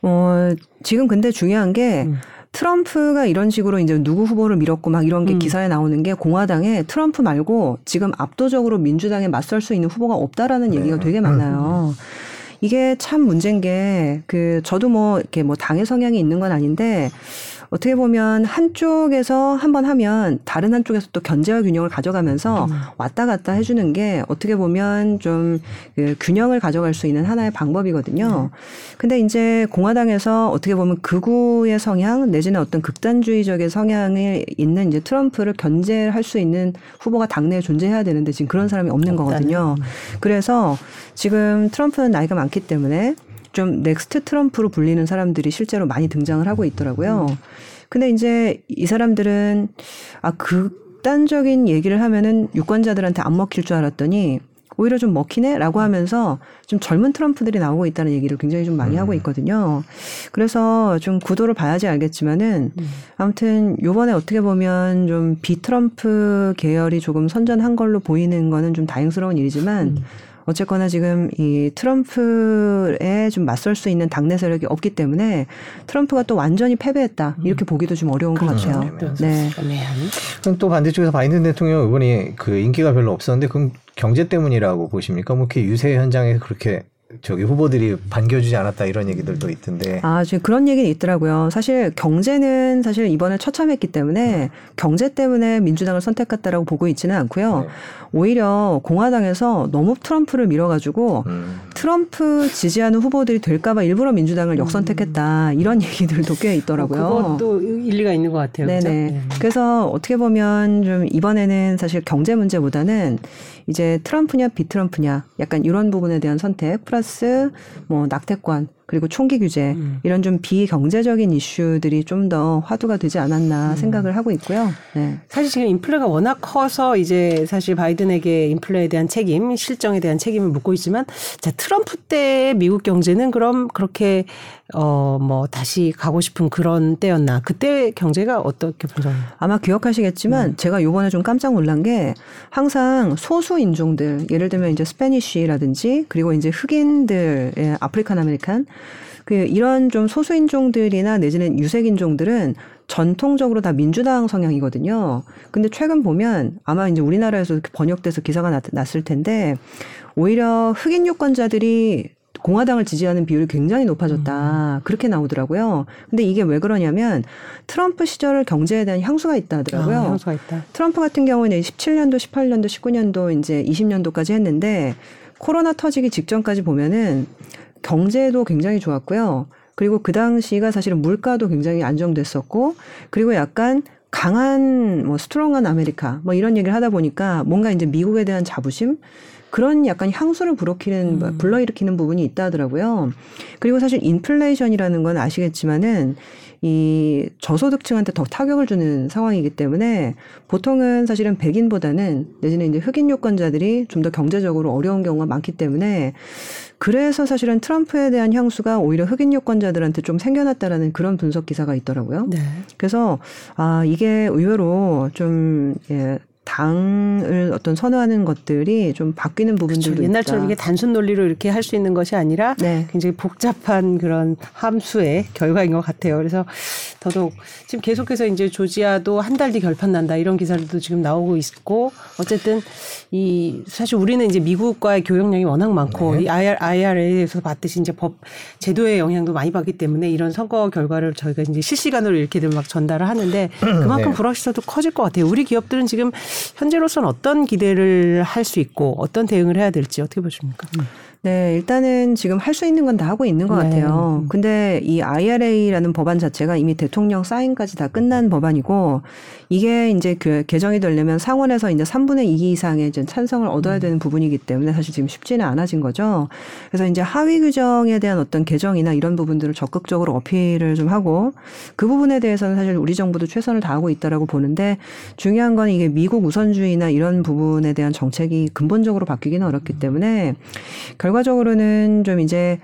어, 지금 근데 중요한 게 음. 트럼프가 이런 식으로 이제 누구 후보를 밀었고 막 이런 게 음. 기사에 나오는 게 공화당에 트럼프 말고 지금 압도적으로 민주당에 맞설 수 있는 후보가 없다라는 얘기가 네. 되게 많아요. 이게 참 문제인 게 그 저도 뭐 이렇게 뭐 당의 성향이 있는 건 아닌데 어떻게 보면 한쪽에서 한번 하면 다른 한쪽에서 또 견제와 균형을 가져가면서 음. 왔다 갔다 해주는 게 어떻게 보면 좀 그 균형을 가져갈 수 있는 하나의 방법이거든요. 근데 이제 공화당에서 어떻게 보면 극우의 성향 내지는 어떤 극단주의적인 성향이 있는 이제 트럼프를 견제할 수 있는 후보가 당내에 존재해야 되는데 지금 그런 사람이 없는 거거든요. 그래서 지금 트럼프는 나이가 많기 때문에 좀 next 트럼프로 불리는 사람들이 실제로 많이 등장을 하고 있더라고요. 근데 이제 이 사람들은 아 극단적인 얘기를 하면은 유권자들한테 안 먹힐 줄 알았더니 오히려 좀 먹히네라고 하면서 좀 젊은 트럼프들이 나오고 있다는 얘기를 굉장히 좀 많이 하고 있거든요. 그래서 좀 구도를 봐야지 알겠지만은 아무튼 요번에 어떻게 보면 좀 비트럼프 계열이 조금 선전한 걸로 보이는 거는 좀 다행스러운 일이지만 어쨌거나 지금 이 트럼프에 좀 맞설 수 있는 당내 세력이 없기 때문에 트럼프가 또 완전히 패배했다 이렇게 보기도 좀 어려운 것 그렇죠. 같아요. 네. 애매한. 그럼 또 반대쪽에서 바이든 대통령 이번에 그 인기가 별로 없었는데 그럼 경제 때문이라고 보십니까? 뭐 이렇게 유세 현장에 그렇게 저기 후보들이 반겨주지 않았다 이런 얘기들도 있던데. 아, 지금 그런 얘기는 있더라고요. 사실 경제는 사실 이번에 처참했기 때문에 경제 때문에 민주당을 선택했다라고 보고 있지는 않고요. 네. 오히려 공화당에서 너무 트럼프를 밀어가지고 음. 트럼프 지지하는 후보들이 될까봐 일부러 민주당을 역선택했다 이런 얘기들도 꽤 있더라고요. 그것도 일리가 있는 것 같아요. 그죠? 네네. 네. 그래서 어떻게 보면 좀 이번에는 사실 경제 문제보다는 이제 트럼프냐 비트럼프냐 약간 이런 부분에 대한 선택 플러스 뭐 낙태권 그리고 총기 규제 음. 이런 좀 비경제적인 이슈들이 좀 더 화두가 되지 않았나 생각을 하고 있고요. 네. 사실 지금 인플레가 워낙 커서 이제 사실 바이든에게 인플레에 대한 책임, 실정에 대한 책임을 묻고 있지만 자 트럼프 때 미국 경제는 그럼 그렇게 어 뭐 다시 가고 싶은 그런 때였나? 그때 경제가 어떻게 분석해요? 아마 기억하시겠지만 제가 요번에 좀 깜짝 놀란 게 항상 소수 인종들 예를 들면 이제 Spanish라든지 그리고 이제 흑인들 예, African American 그 이런 좀 소수 인종들이나 내지는 유색 인종들은 전통적으로 다 민주당 성향이거든요. 근데 최근 보면 아마 이제 우리나라에서 번역돼서 기사가 났, 났을 텐데 오히려 흑인 유권자들이 공화당을 지지하는 비율이 굉장히 높아졌다. 그렇게 나오더라고요. 근데 이게 왜 그러냐면 트럼프 시절 경제에 대한 향수가 있다 하더라고요. 아, 향수가 있다. 트럼프 같은 경우는 17년도, 18년도, 19년도 이제 20년도까지 했는데 코로나 터지기 직전까지 보면은 경제도 굉장히 좋았고요. 그리고 그 당시가 사실은 물가도 굉장히 안정됐었고 그리고 약간 강한 뭐 strong한 아메리카 뭐 이런 얘기를 하다 보니까 뭔가 이제 미국에 대한 자부심 그런 약간 향수를 불어키는 불러일으키는 부분이 있다 하더라고요. 그리고 사실 인플레이션이라는 건 아시겠지만은 이 저소득층한테 더 타격을 주는 상황이기 때문에 보통은 사실은 백인보다는 내지는 이제 흑인 유권자들이 좀 더 경제적으로 어려운 경우가 많기 때문에 그래서 사실은 트럼프에 대한 향수가 오히려 흑인 유권자들한테 좀 생겨났다라는 그런 분석 기사가 있더라고요. 네. 그래서 아 이게 의외로 좀 예, 당을 어떤 선호하는 것들이 좀 바뀌는 부분들도 그렇죠. 옛날처럼 있다. 이게 단순 논리로 이렇게 할 수 있는 것이 아니라 네. 굉장히 복잡한 그런 함수의 결과인 것 같아요. 그래서 더더욱 지금 계속해서 이제 조지아도 한 달 뒤 결판 난다 이런 기사들도 지금 나오고 있고 어쨌든 이 사실 우리는 이제 미국과의 교역량이 워낙 많고 이 IR, IRA에서 봤듯이 이제 법 제도의 영향도 많이 받기 때문에 이런 선거 결과를 저희가 이제 실시간으로 이렇게들 막 전달을 하는데 그만큼 네. 불확실성도 커질 것 같아요. 우리 기업들은 지금 현재로서는 어떤 기대를 할 수 있고 어떤 대응을 해야 될지 어떻게 보십니까? 네, 일단은 지금 할 수 있는 건 다 하고 있는 것 네. 같아요. 근데 이 IRA라는 법안 자체가 이미 대통령 사인까지 다 끝난 법안이고 이게 이제 그 개정이 되려면 상원에서 이제 3분의 2 이상의 이제 찬성을 얻어야 되는 부분이기 때문에 사실 지금 쉽지는 않아진 거죠. 그래서 이제 하위 규정에 대한 어떤 개정이나 이런 부분들을 적극적으로 어필을 좀 하고 그 부분에 대해서는 사실 우리 정부도 최선을 다하고 있다라고 보는데 중요한 건 이게 미국 우선주의나 이런 부분에 대한 정책이 근본적으로 바뀌기는 어렵기 때문에 결국 결과적으로는 좀 이제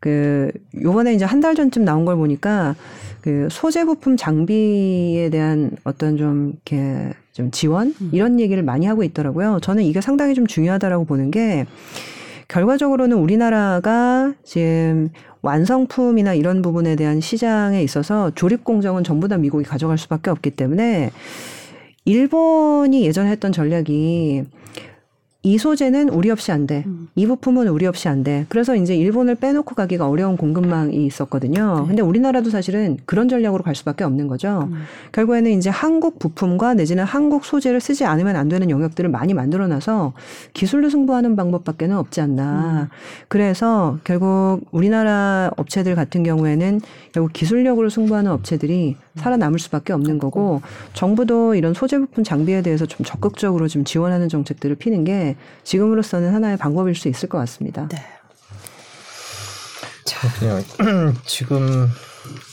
그 요번에 이제 한 달 전쯤 나온 걸 보니까 그 소재 부품 장비에 대한 어떤 좀 이렇게 좀 지원 이런 얘기를 많이 하고 있더라고요. 저는 이게 상당히 좀 중요하다라고 보는 게 결과적으로는 우리나라가 지금 완성품이나 이런 부분에 대한 시장에 있어서 조립 공정은 전부 다 미국이 가져갈 수밖에 없기 때문에 일본이 예전에 했던 전략이 이 소재는 우리 없이 안 돼. 이 부품은 우리 없이 안 돼. 그래서 이제 일본을 빼놓고 가기가 어려운 공급망이 있었거든요. 근데 우리나라도 사실은 그런 전략으로 갈 수밖에 없는 거죠. 결국에는 이제 한국 부품과 내지는 한국 소재를 쓰지 않으면 안 되는 영역들을 많이 만들어 놔서 기술로 승부하는 방법밖에는 없지 않나. 그래서 결국 우리나라 업체들 같은 경우에는 결국 기술력으로 승부하는 업체들이 살아남을 수밖에 없는 거고 정부도 이런 소재 부품 장비에 대해서 좀 적극적으로 좀 지원하는 정책들을 피는 게 지금으로서는 하나의 방법일 수 있을 것 같습니다. 네. 그냥 지금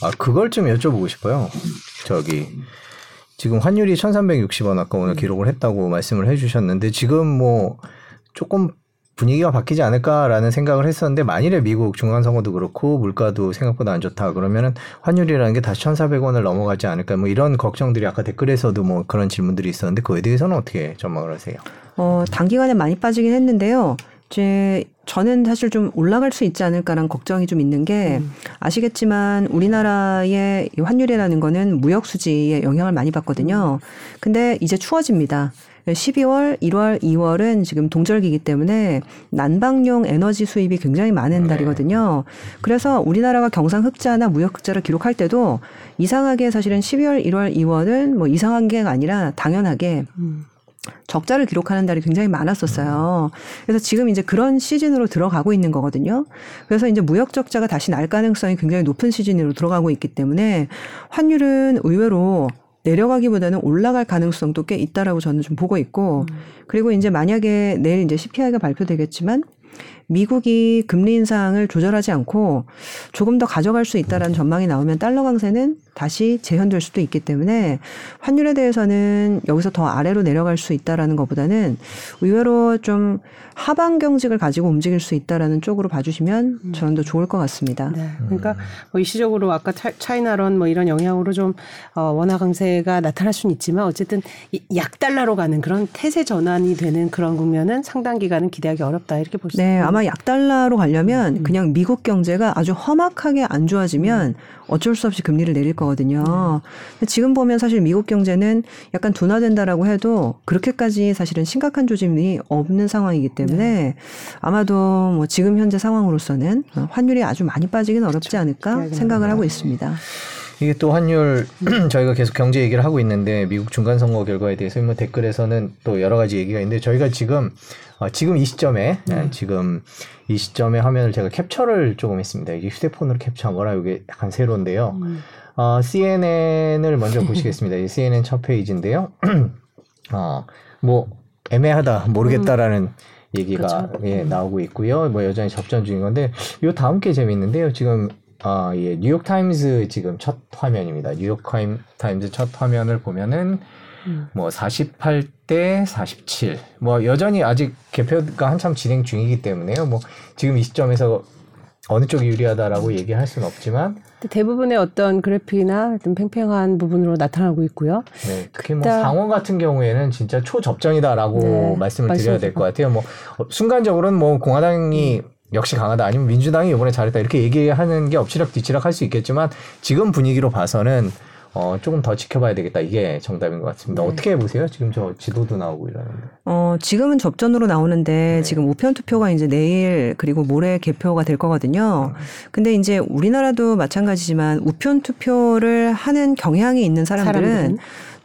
아 그걸 좀 여쭤보고 싶어요. 저기 지금 환율이 1,360원 아까 오늘 기록을 했다고 말씀을 해주셨는데 지금 뭐 조금 분위기가 바뀌지 않을까라는 생각을 했었는데 만일에 미국 중간 선거도 그렇고 물가도 생각보다 안 좋다 그러면은 환율이라는 게 다시 1,400원을 넘어가지 않을까 뭐 이런 걱정들이 아까 댓글에서도 뭐 그런 질문들이 있었는데 그에 대해서는 어떻게 전망을 하세요? 어, 단기간에 많이 빠지긴 했는데요. 제 저는 사실 좀 올라갈 수 있지 않을까라는 걱정이 좀 있는 게 아시겠지만 우리나라의 이 환율이라는 거는 무역 수지에 영향을 많이 받거든요. 근데 이제 추워집니다. 12월, 1월, 2월은 지금 동절기이기 때문에 난방용 에너지 수입이 굉장히 많은 달이거든요. 그래서 우리나라가 경상 흑자나 무역 흑자를 기록할 때도 이상하게 사실은 12월, 1월, 2월은 뭐 이상한 게 아니라 당연하게 적자를 기록하는 달이 굉장히 많았었어요. 그래서 지금 이제 그런 시즌으로 들어가고 있는 거거든요. 그래서 이제 무역 적자가 다시 날 가능성이 굉장히 높은 시즌으로 들어가고 있기 때문에 환율은 의외로 내려가기보다는 올라갈 가능성도 꽤 있다라고 저는 좀 보고 있고 그리고 이제 만약에 내일 이제 CPI가 발표되겠지만 미국이 금리 인상을 조절하지 않고 조금 더 가져갈 수 있다라는 전망이 나오면 달러 강세는 다시 재현될 수도 있기 때문에 환율에 대해서는 여기서 더 아래로 내려갈 수 있다라는 것보다는 의외로 좀 하방 경직을 가지고 움직일 수 있다라는 쪽으로 봐주시면 저는 더 좋을 것 같습니다. 네. 그러니까 뭐 일시적으로 아까 차, 차이나론 뭐 이런 영향으로 좀 어, 원화 강세가 나타날 수는 있지만 어쨌든 이 약달러로 가는 그런 태세 전환이 되는 그런 국면은 상당 기간은 기대하기 어렵다 이렇게 볼수 네, 있습니다. 아마 약 달러로 가려면 그냥 미국 경제가 아주 험악하게 안 좋아지면 어쩔 수 없이 금리를 내릴 거거든요. 근데 지금 보면 사실 미국 경제는 약간 둔화된다라고 해도 그렇게까지 사실은 심각한 조짐이 없는 상황이기 때문에 아마도 뭐 지금 현재 상황으로서는 환율이 아주 많이 빠지긴 어렵지 않을까 생각을 하고 있습니다. 이게 또 환율 저희가 계속 경제 얘기를 하고 있는데 미국 중간 선거 결과에 대해서 뭐 댓글에서는 또 여러 가지 얘기가 있는데 저희가 지금 어, 지금 이 시점에 예, 지금 이 시점에 화면을 제가 캡처를 조금 했습니다. 이게 휴대폰으로 캡처한 거라 이게 약간 세로인데요. 어, CNN을 먼저 보시겠습니다. 이 CNN 첫 페이지인데요. 어, 뭐 애매하다 모르겠다라는 얘기가 예, 나오고 있고요. 뭐 여전히 접전 중인 건데 요 다음 게 재밌는데요. 지금 아, 예, 뉴욕 타임즈 지금 첫 화면입니다. 뉴욕 타임, 타임즈 첫 화면을 보면은 뭐 48대 47. 뭐 여전히 아직 개표가 한참 진행 중이기 때문에요. 뭐 지금 이 시점에서 어느 쪽이 유리하다라고 얘기할 수는 없지만 대부분의 어떤 그래픽이나 어떤 팽팽한 부분으로 나타나고 있고요. 네, 특히 뭐 상원 같은 경우에는 진짜 초접전이다라고 네, 말씀을 드려야 될. 것 같아요. 뭐 어, 순간적으로는 뭐 공화당이 역시 강하다 아니면 민주당이 이번에 잘했다 이렇게 얘기하는 게 엎치락 뒤치락 할 수 있겠지만 지금 분위기로 봐서는 어, 조금 더 지켜봐야 되겠다 이게 정답인 것 같습니다. 네. 어떻게 보세요? 지금 저 지도도 나오고 이러는데. 어, 지금은 접전으로 나오는데 지금 우편 투표가 이제 내일 그리고 모레 개표가 될 거거든요. 근데 이제 우리나라도 마찬가지지만 우편 투표를 하는 경향이 있는 사람들은, 사람들은?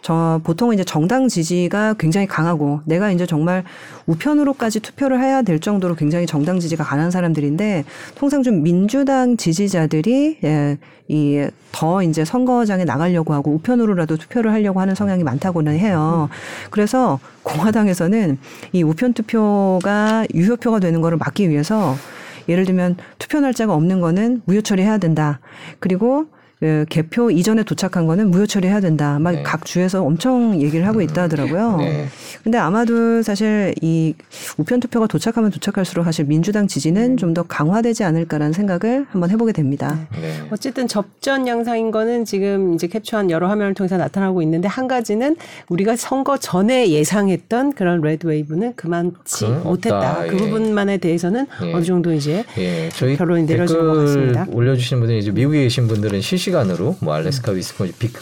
저 보통 이제 정당 지지가 굉장히 강하고 내가 이제 정말 우편으로까지 투표를 해야 될 정도로 굉장히 정당 지지가 강한 사람들인데 통상 좀 민주당 지지자들이 예, 이 더 이제 선거장에 나가려고 하고 우편으로라도 투표를 하려고 하는 성향이 많다고는 해요. 그래서 공화당에서는 이 우편 투표가 유효표가 되는 거를 막기 위해서 예를 들면 투표 날짜가 없는 거는 무효 처리해야 된다. 그리고 그 개표 이전에 도착한 거는 무효 처리해야 된다. 막 네. 각 주에서 엄청 얘기를 하고 있다 하더라고요. 네. 근데 아마도 사실 이 우편 투표가 도착하면 도착할수록 사실 민주당 지지는 좀 더 강화되지 않을까라는 생각을 한번 해보게 됩니다. 네. 어쨌든 접전 양상인 거는 지금 이제 캡처한 여러 화면을 통해서 나타나고 있는데 한 가지는 우리가 선거 전에 예상했던 그런 red wave는 그만치 그건 못했다. 없다. 그 예. 부분만에 대해서는 예. 어느 정도 이제 예, 저희 결론이 내려지는 것 댓글 같습니다. 올려주신 분들이 이제 미국에 계신 분들은 실시 간으로 뭐 알래스카 위스콘신 비크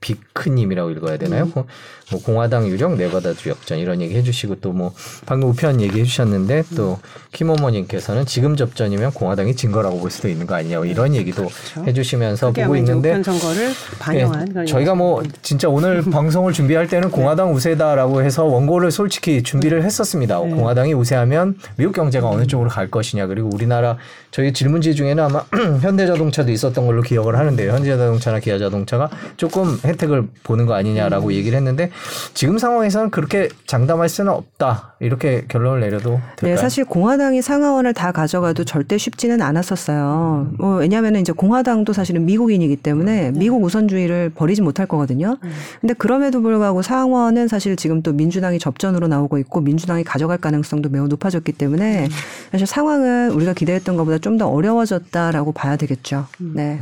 비크님이라고 읽어야 되나요? 음. 뭐, 뭐 공화당 유력 네바다주 역전 이런 얘기 해주시고 또 뭐 방금 우편 얘기 해주셨는데 또 김어머님께서는 지금 접전이면 공화당이 진 거라고 볼 수도 있는 거 아니냐 뭐 이런 얘기도 해주시면서 그게 보고 있는데 우편 선거를 반영한 예, 저희가 뭐 진짜 오늘 방송을 준비할 때는 공화당 우세다라고 해서 원고를 솔직히 준비를 했었습니다. 네. 공화당이 우세하면 미국 경제가 어느 쪽으로 갈 것이냐 그리고 우리나라 저희 질문지 중에는 아마 현대자동차도 있었던 걸로 기억을 하는데요. 현대자동차나 기아자동차가 조금 혜택을 보는 거 아니냐라고 얘기를 했는데 지금 상황에서는 그렇게 장담할 수는 없다 이렇게 결론을 내려도 될까요? 네, 사실 공화당이 상하원을 다 가져가도 절대 쉽지는 않았었어요. 뭐 왜냐하면 이제 공화당도 사실은 미국인이기 때문에 미국 우선주의를 버리지 못할 거거든요. 근데 그럼에도 불구하고 상원은 사실 지금 또 민주당이 접전으로 나오고 있고 민주당이 가져갈 가능성도 매우 높아졌기 때문에 사실 상황은 우리가 기대했던 것보다 좀 더 어려워졌다라고 봐야 되겠죠. 네.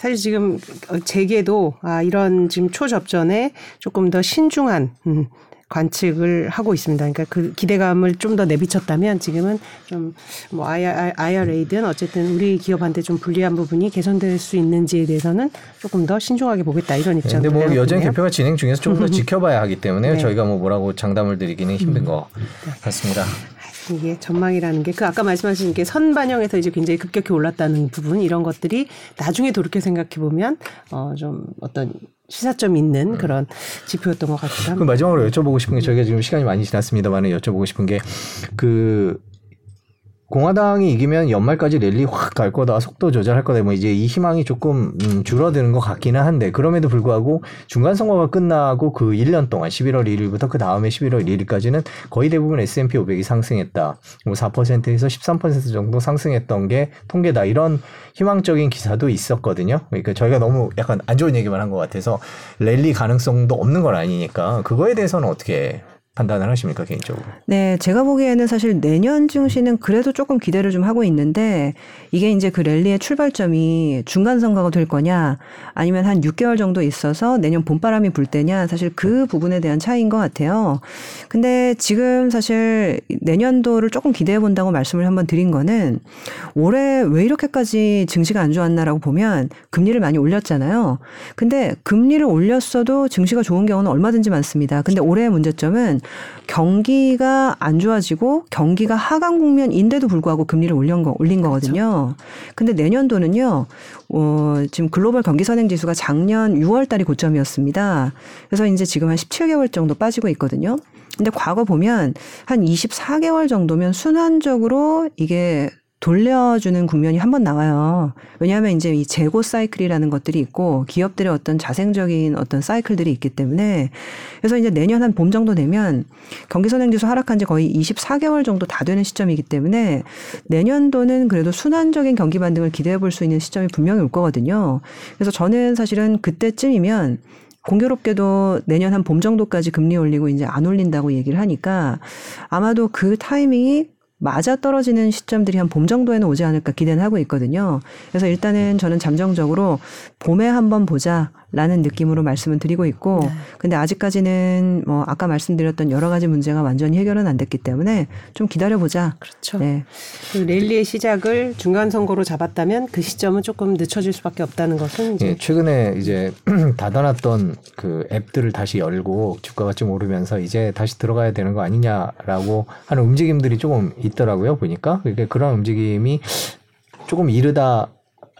사실 지금 제게도 아 이런 지금 초접전에 조금 더 신중한 음, 관측을 하고 있습니다. 그러니까 그 기대감을 좀 더 내비쳤다면 지금은 좀 뭐 IRA든 어쨌든 우리 기업한테 좀 불리한 부분이 개선될 수 있는지에 대해서는 조금 더 신중하게 보겠다 이런 네, 입장. 근데 뭐 여전히 개표가 진행 중에서 조금 더 지켜봐야 하기 때문에 네. 저희가 뭐 뭐라고 장담을 드리기는 힘든 것 같습니다. 이게 전망이라는 게 그 아까 말씀하신 게 선반영에서 이제 굉장히 급격히 올랐다는 부분 이런 것들이 나중에 돌이켜 생각해 보면 어 좀 어떤 시사점 있는 그런 지표였던 것 같기도 합니다. 마지막으로 여쭤보고 싶은 게 저희가 지금 시간이 많이 지났습니다만 여쭤보고 싶은 게 그 공화당이 이기면 연말까지 랠리 확 갈 거다 속도 조절할 거다 뭐 이제 이 희망이 조금 음, 줄어드는 것 같기는 한데 그럼에도 불구하고 중간 선거가 끝나고 그 1년 동안 11월 1일부터 그 다음에 11월 1일까지는 거의 대부분 S&P 500이 상승했다. 뭐 4%에서 13% 정도 상승했던 게 통계다. 이런 희망적인 기사도 있었거든요. 그러니까 저희가 너무 약간 안 좋은 얘기만 한 것 같아서 랠리 가능성도 없는 건 아니니까 그거에 대해서는 어떻게 판단을 하십니까 개인적으로? 네, 제가 보기에는 사실 내년 증시는 그래도 조금 기대를 좀 하고 있는데 이게 이제 그 랠리의 출발점이 중간 선거가 될 거냐 아니면 한 6개월 정도 있어서 내년 봄바람이 불 때냐 사실 그 부분에 대한 차이인 것 같아요. 근데 지금 사실 내년도를 조금 기대해 본다고 말씀을 한번 드린 거는 올해 왜 이렇게까지 증시가 안 좋았나라고 보면 금리를 많이 올렸잖아요. 근데 금리를 올렸어도 증시가 좋은 경우는 얼마든지 많습니다. 근데 올해의 문제점은 경기가 안 좋아지고 경기가 하강 국면인데도 불구하고 금리를 올린, 거, 올린 거거든요. 근데 내년도는요, 어, 지금 글로벌 경기 선행 지수가 작년 6월 달이 고점이었습니다. 그래서 이제 지금 한 17개월 정도 빠지고 있거든요. 근데 과거 보면 한 24개월 정도면 순환적으로 이게 돌려주는 국면이 한 번 나와요. 왜냐하면 이제 이 재고 사이클이라는 것들이 있고 기업들의 어떤 자생적인 어떤 사이클들이 있기 때문에 그래서 이제 내년 한 봄 정도 되면 경기 선행지수 하락한 지 거의 24개월 정도 다 되는 시점이기 때문에 내년도는 그래도 순환적인 경기 반등을 기대해 볼 수 있는 시점이 분명히 올 거거든요. 그래서 저는 사실은 그때쯤이면 공교롭게도 내년 한 봄 정도까지 금리 올리고 이제 안 올린다고 얘기를 하니까 아마도 그 타이밍이 맞아 떨어지는 시점들이 한 봄 정도에는 오지 않을까 기대는 하고 있거든요. 그래서 일단은 저는 잠정적으로 봄에 한번 보자 라는 느낌으로 말씀을 드리고 있고, 근데 아직까지는 뭐 아까 말씀드렸던 여러 가지 문제가 완전히 해결은 안 됐기 때문에 좀 기다려 보자. 그렇죠. 네. 그 랠리의 시작을 중간 선거로 잡았다면 그 시점은 조금 늦춰질 수밖에 없다는 것은 이제 예, 최근에 이제 닫아놨던 그 앱들을 다시 열고 주가가 좀 오르면서 이제 다시 들어가야 되는 거 아니냐라고 하는 움직임들이 조금 있더라고요 보니까 그러니까 그런 움직임이 조금 이르다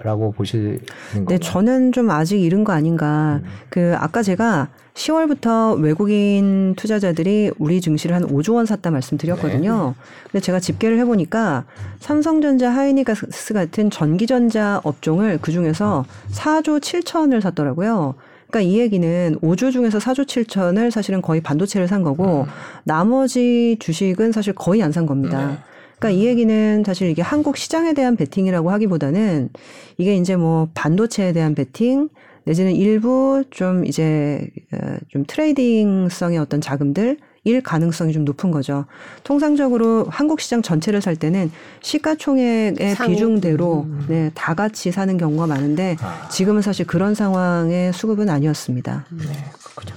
라고 보시는 건가요? 네, 저는 좀 아직 이른 거 아닌가. 그 아까 제가 10월부터 외국인 투자자들이 우리 증시를 한 5조 원 샀다 말씀드렸거든요. 근데 제가 집계를 해보니까 삼성전자, 하이닉스 같은 전기전자 업종을 그 중에서 4조 7천을 샀더라고요. 그러니까 이 얘기는 5조 중에서 4조 7천을 사실은 거의 반도체를 산 거고 나머지 주식은 사실 거의 안 산 겁니다. 그러니까 이 얘기는 사실 이게 한국 시장에 대한 베팅이라고 하기보다는 이게 이제 뭐 반도체에 대한 베팅 내지는 일부 좀 이제 어, 좀 트레이딩성의 어떤 자금들 일 가능성이 좀 높은 거죠. 통상적으로 한국 시장 전체를 살 때는 시가총액의 상위. 비중대로 네, 다 같이 사는 경우가 많은데 아. 지금은 사실 그런 상황의 수급은 아니었습니다. 네, 그렇군요.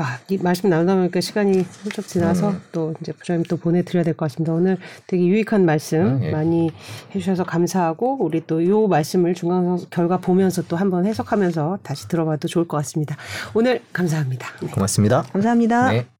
아, 이 말씀 나누다 보니까 시간이 훌쩍 지나서 또 이제 부장님 또 보내드려야 될 것 같습니다. 오늘 되게 유익한 말씀 음, 예. 많이 해주셔서 감사하고 우리 또 요 말씀을 중간 결과 보면서 또 한번 해석하면서 다시 들어봐도 좋을 것 같습니다. 오늘 감사합니다. 네. 고맙습니다. 감사합니다. 네.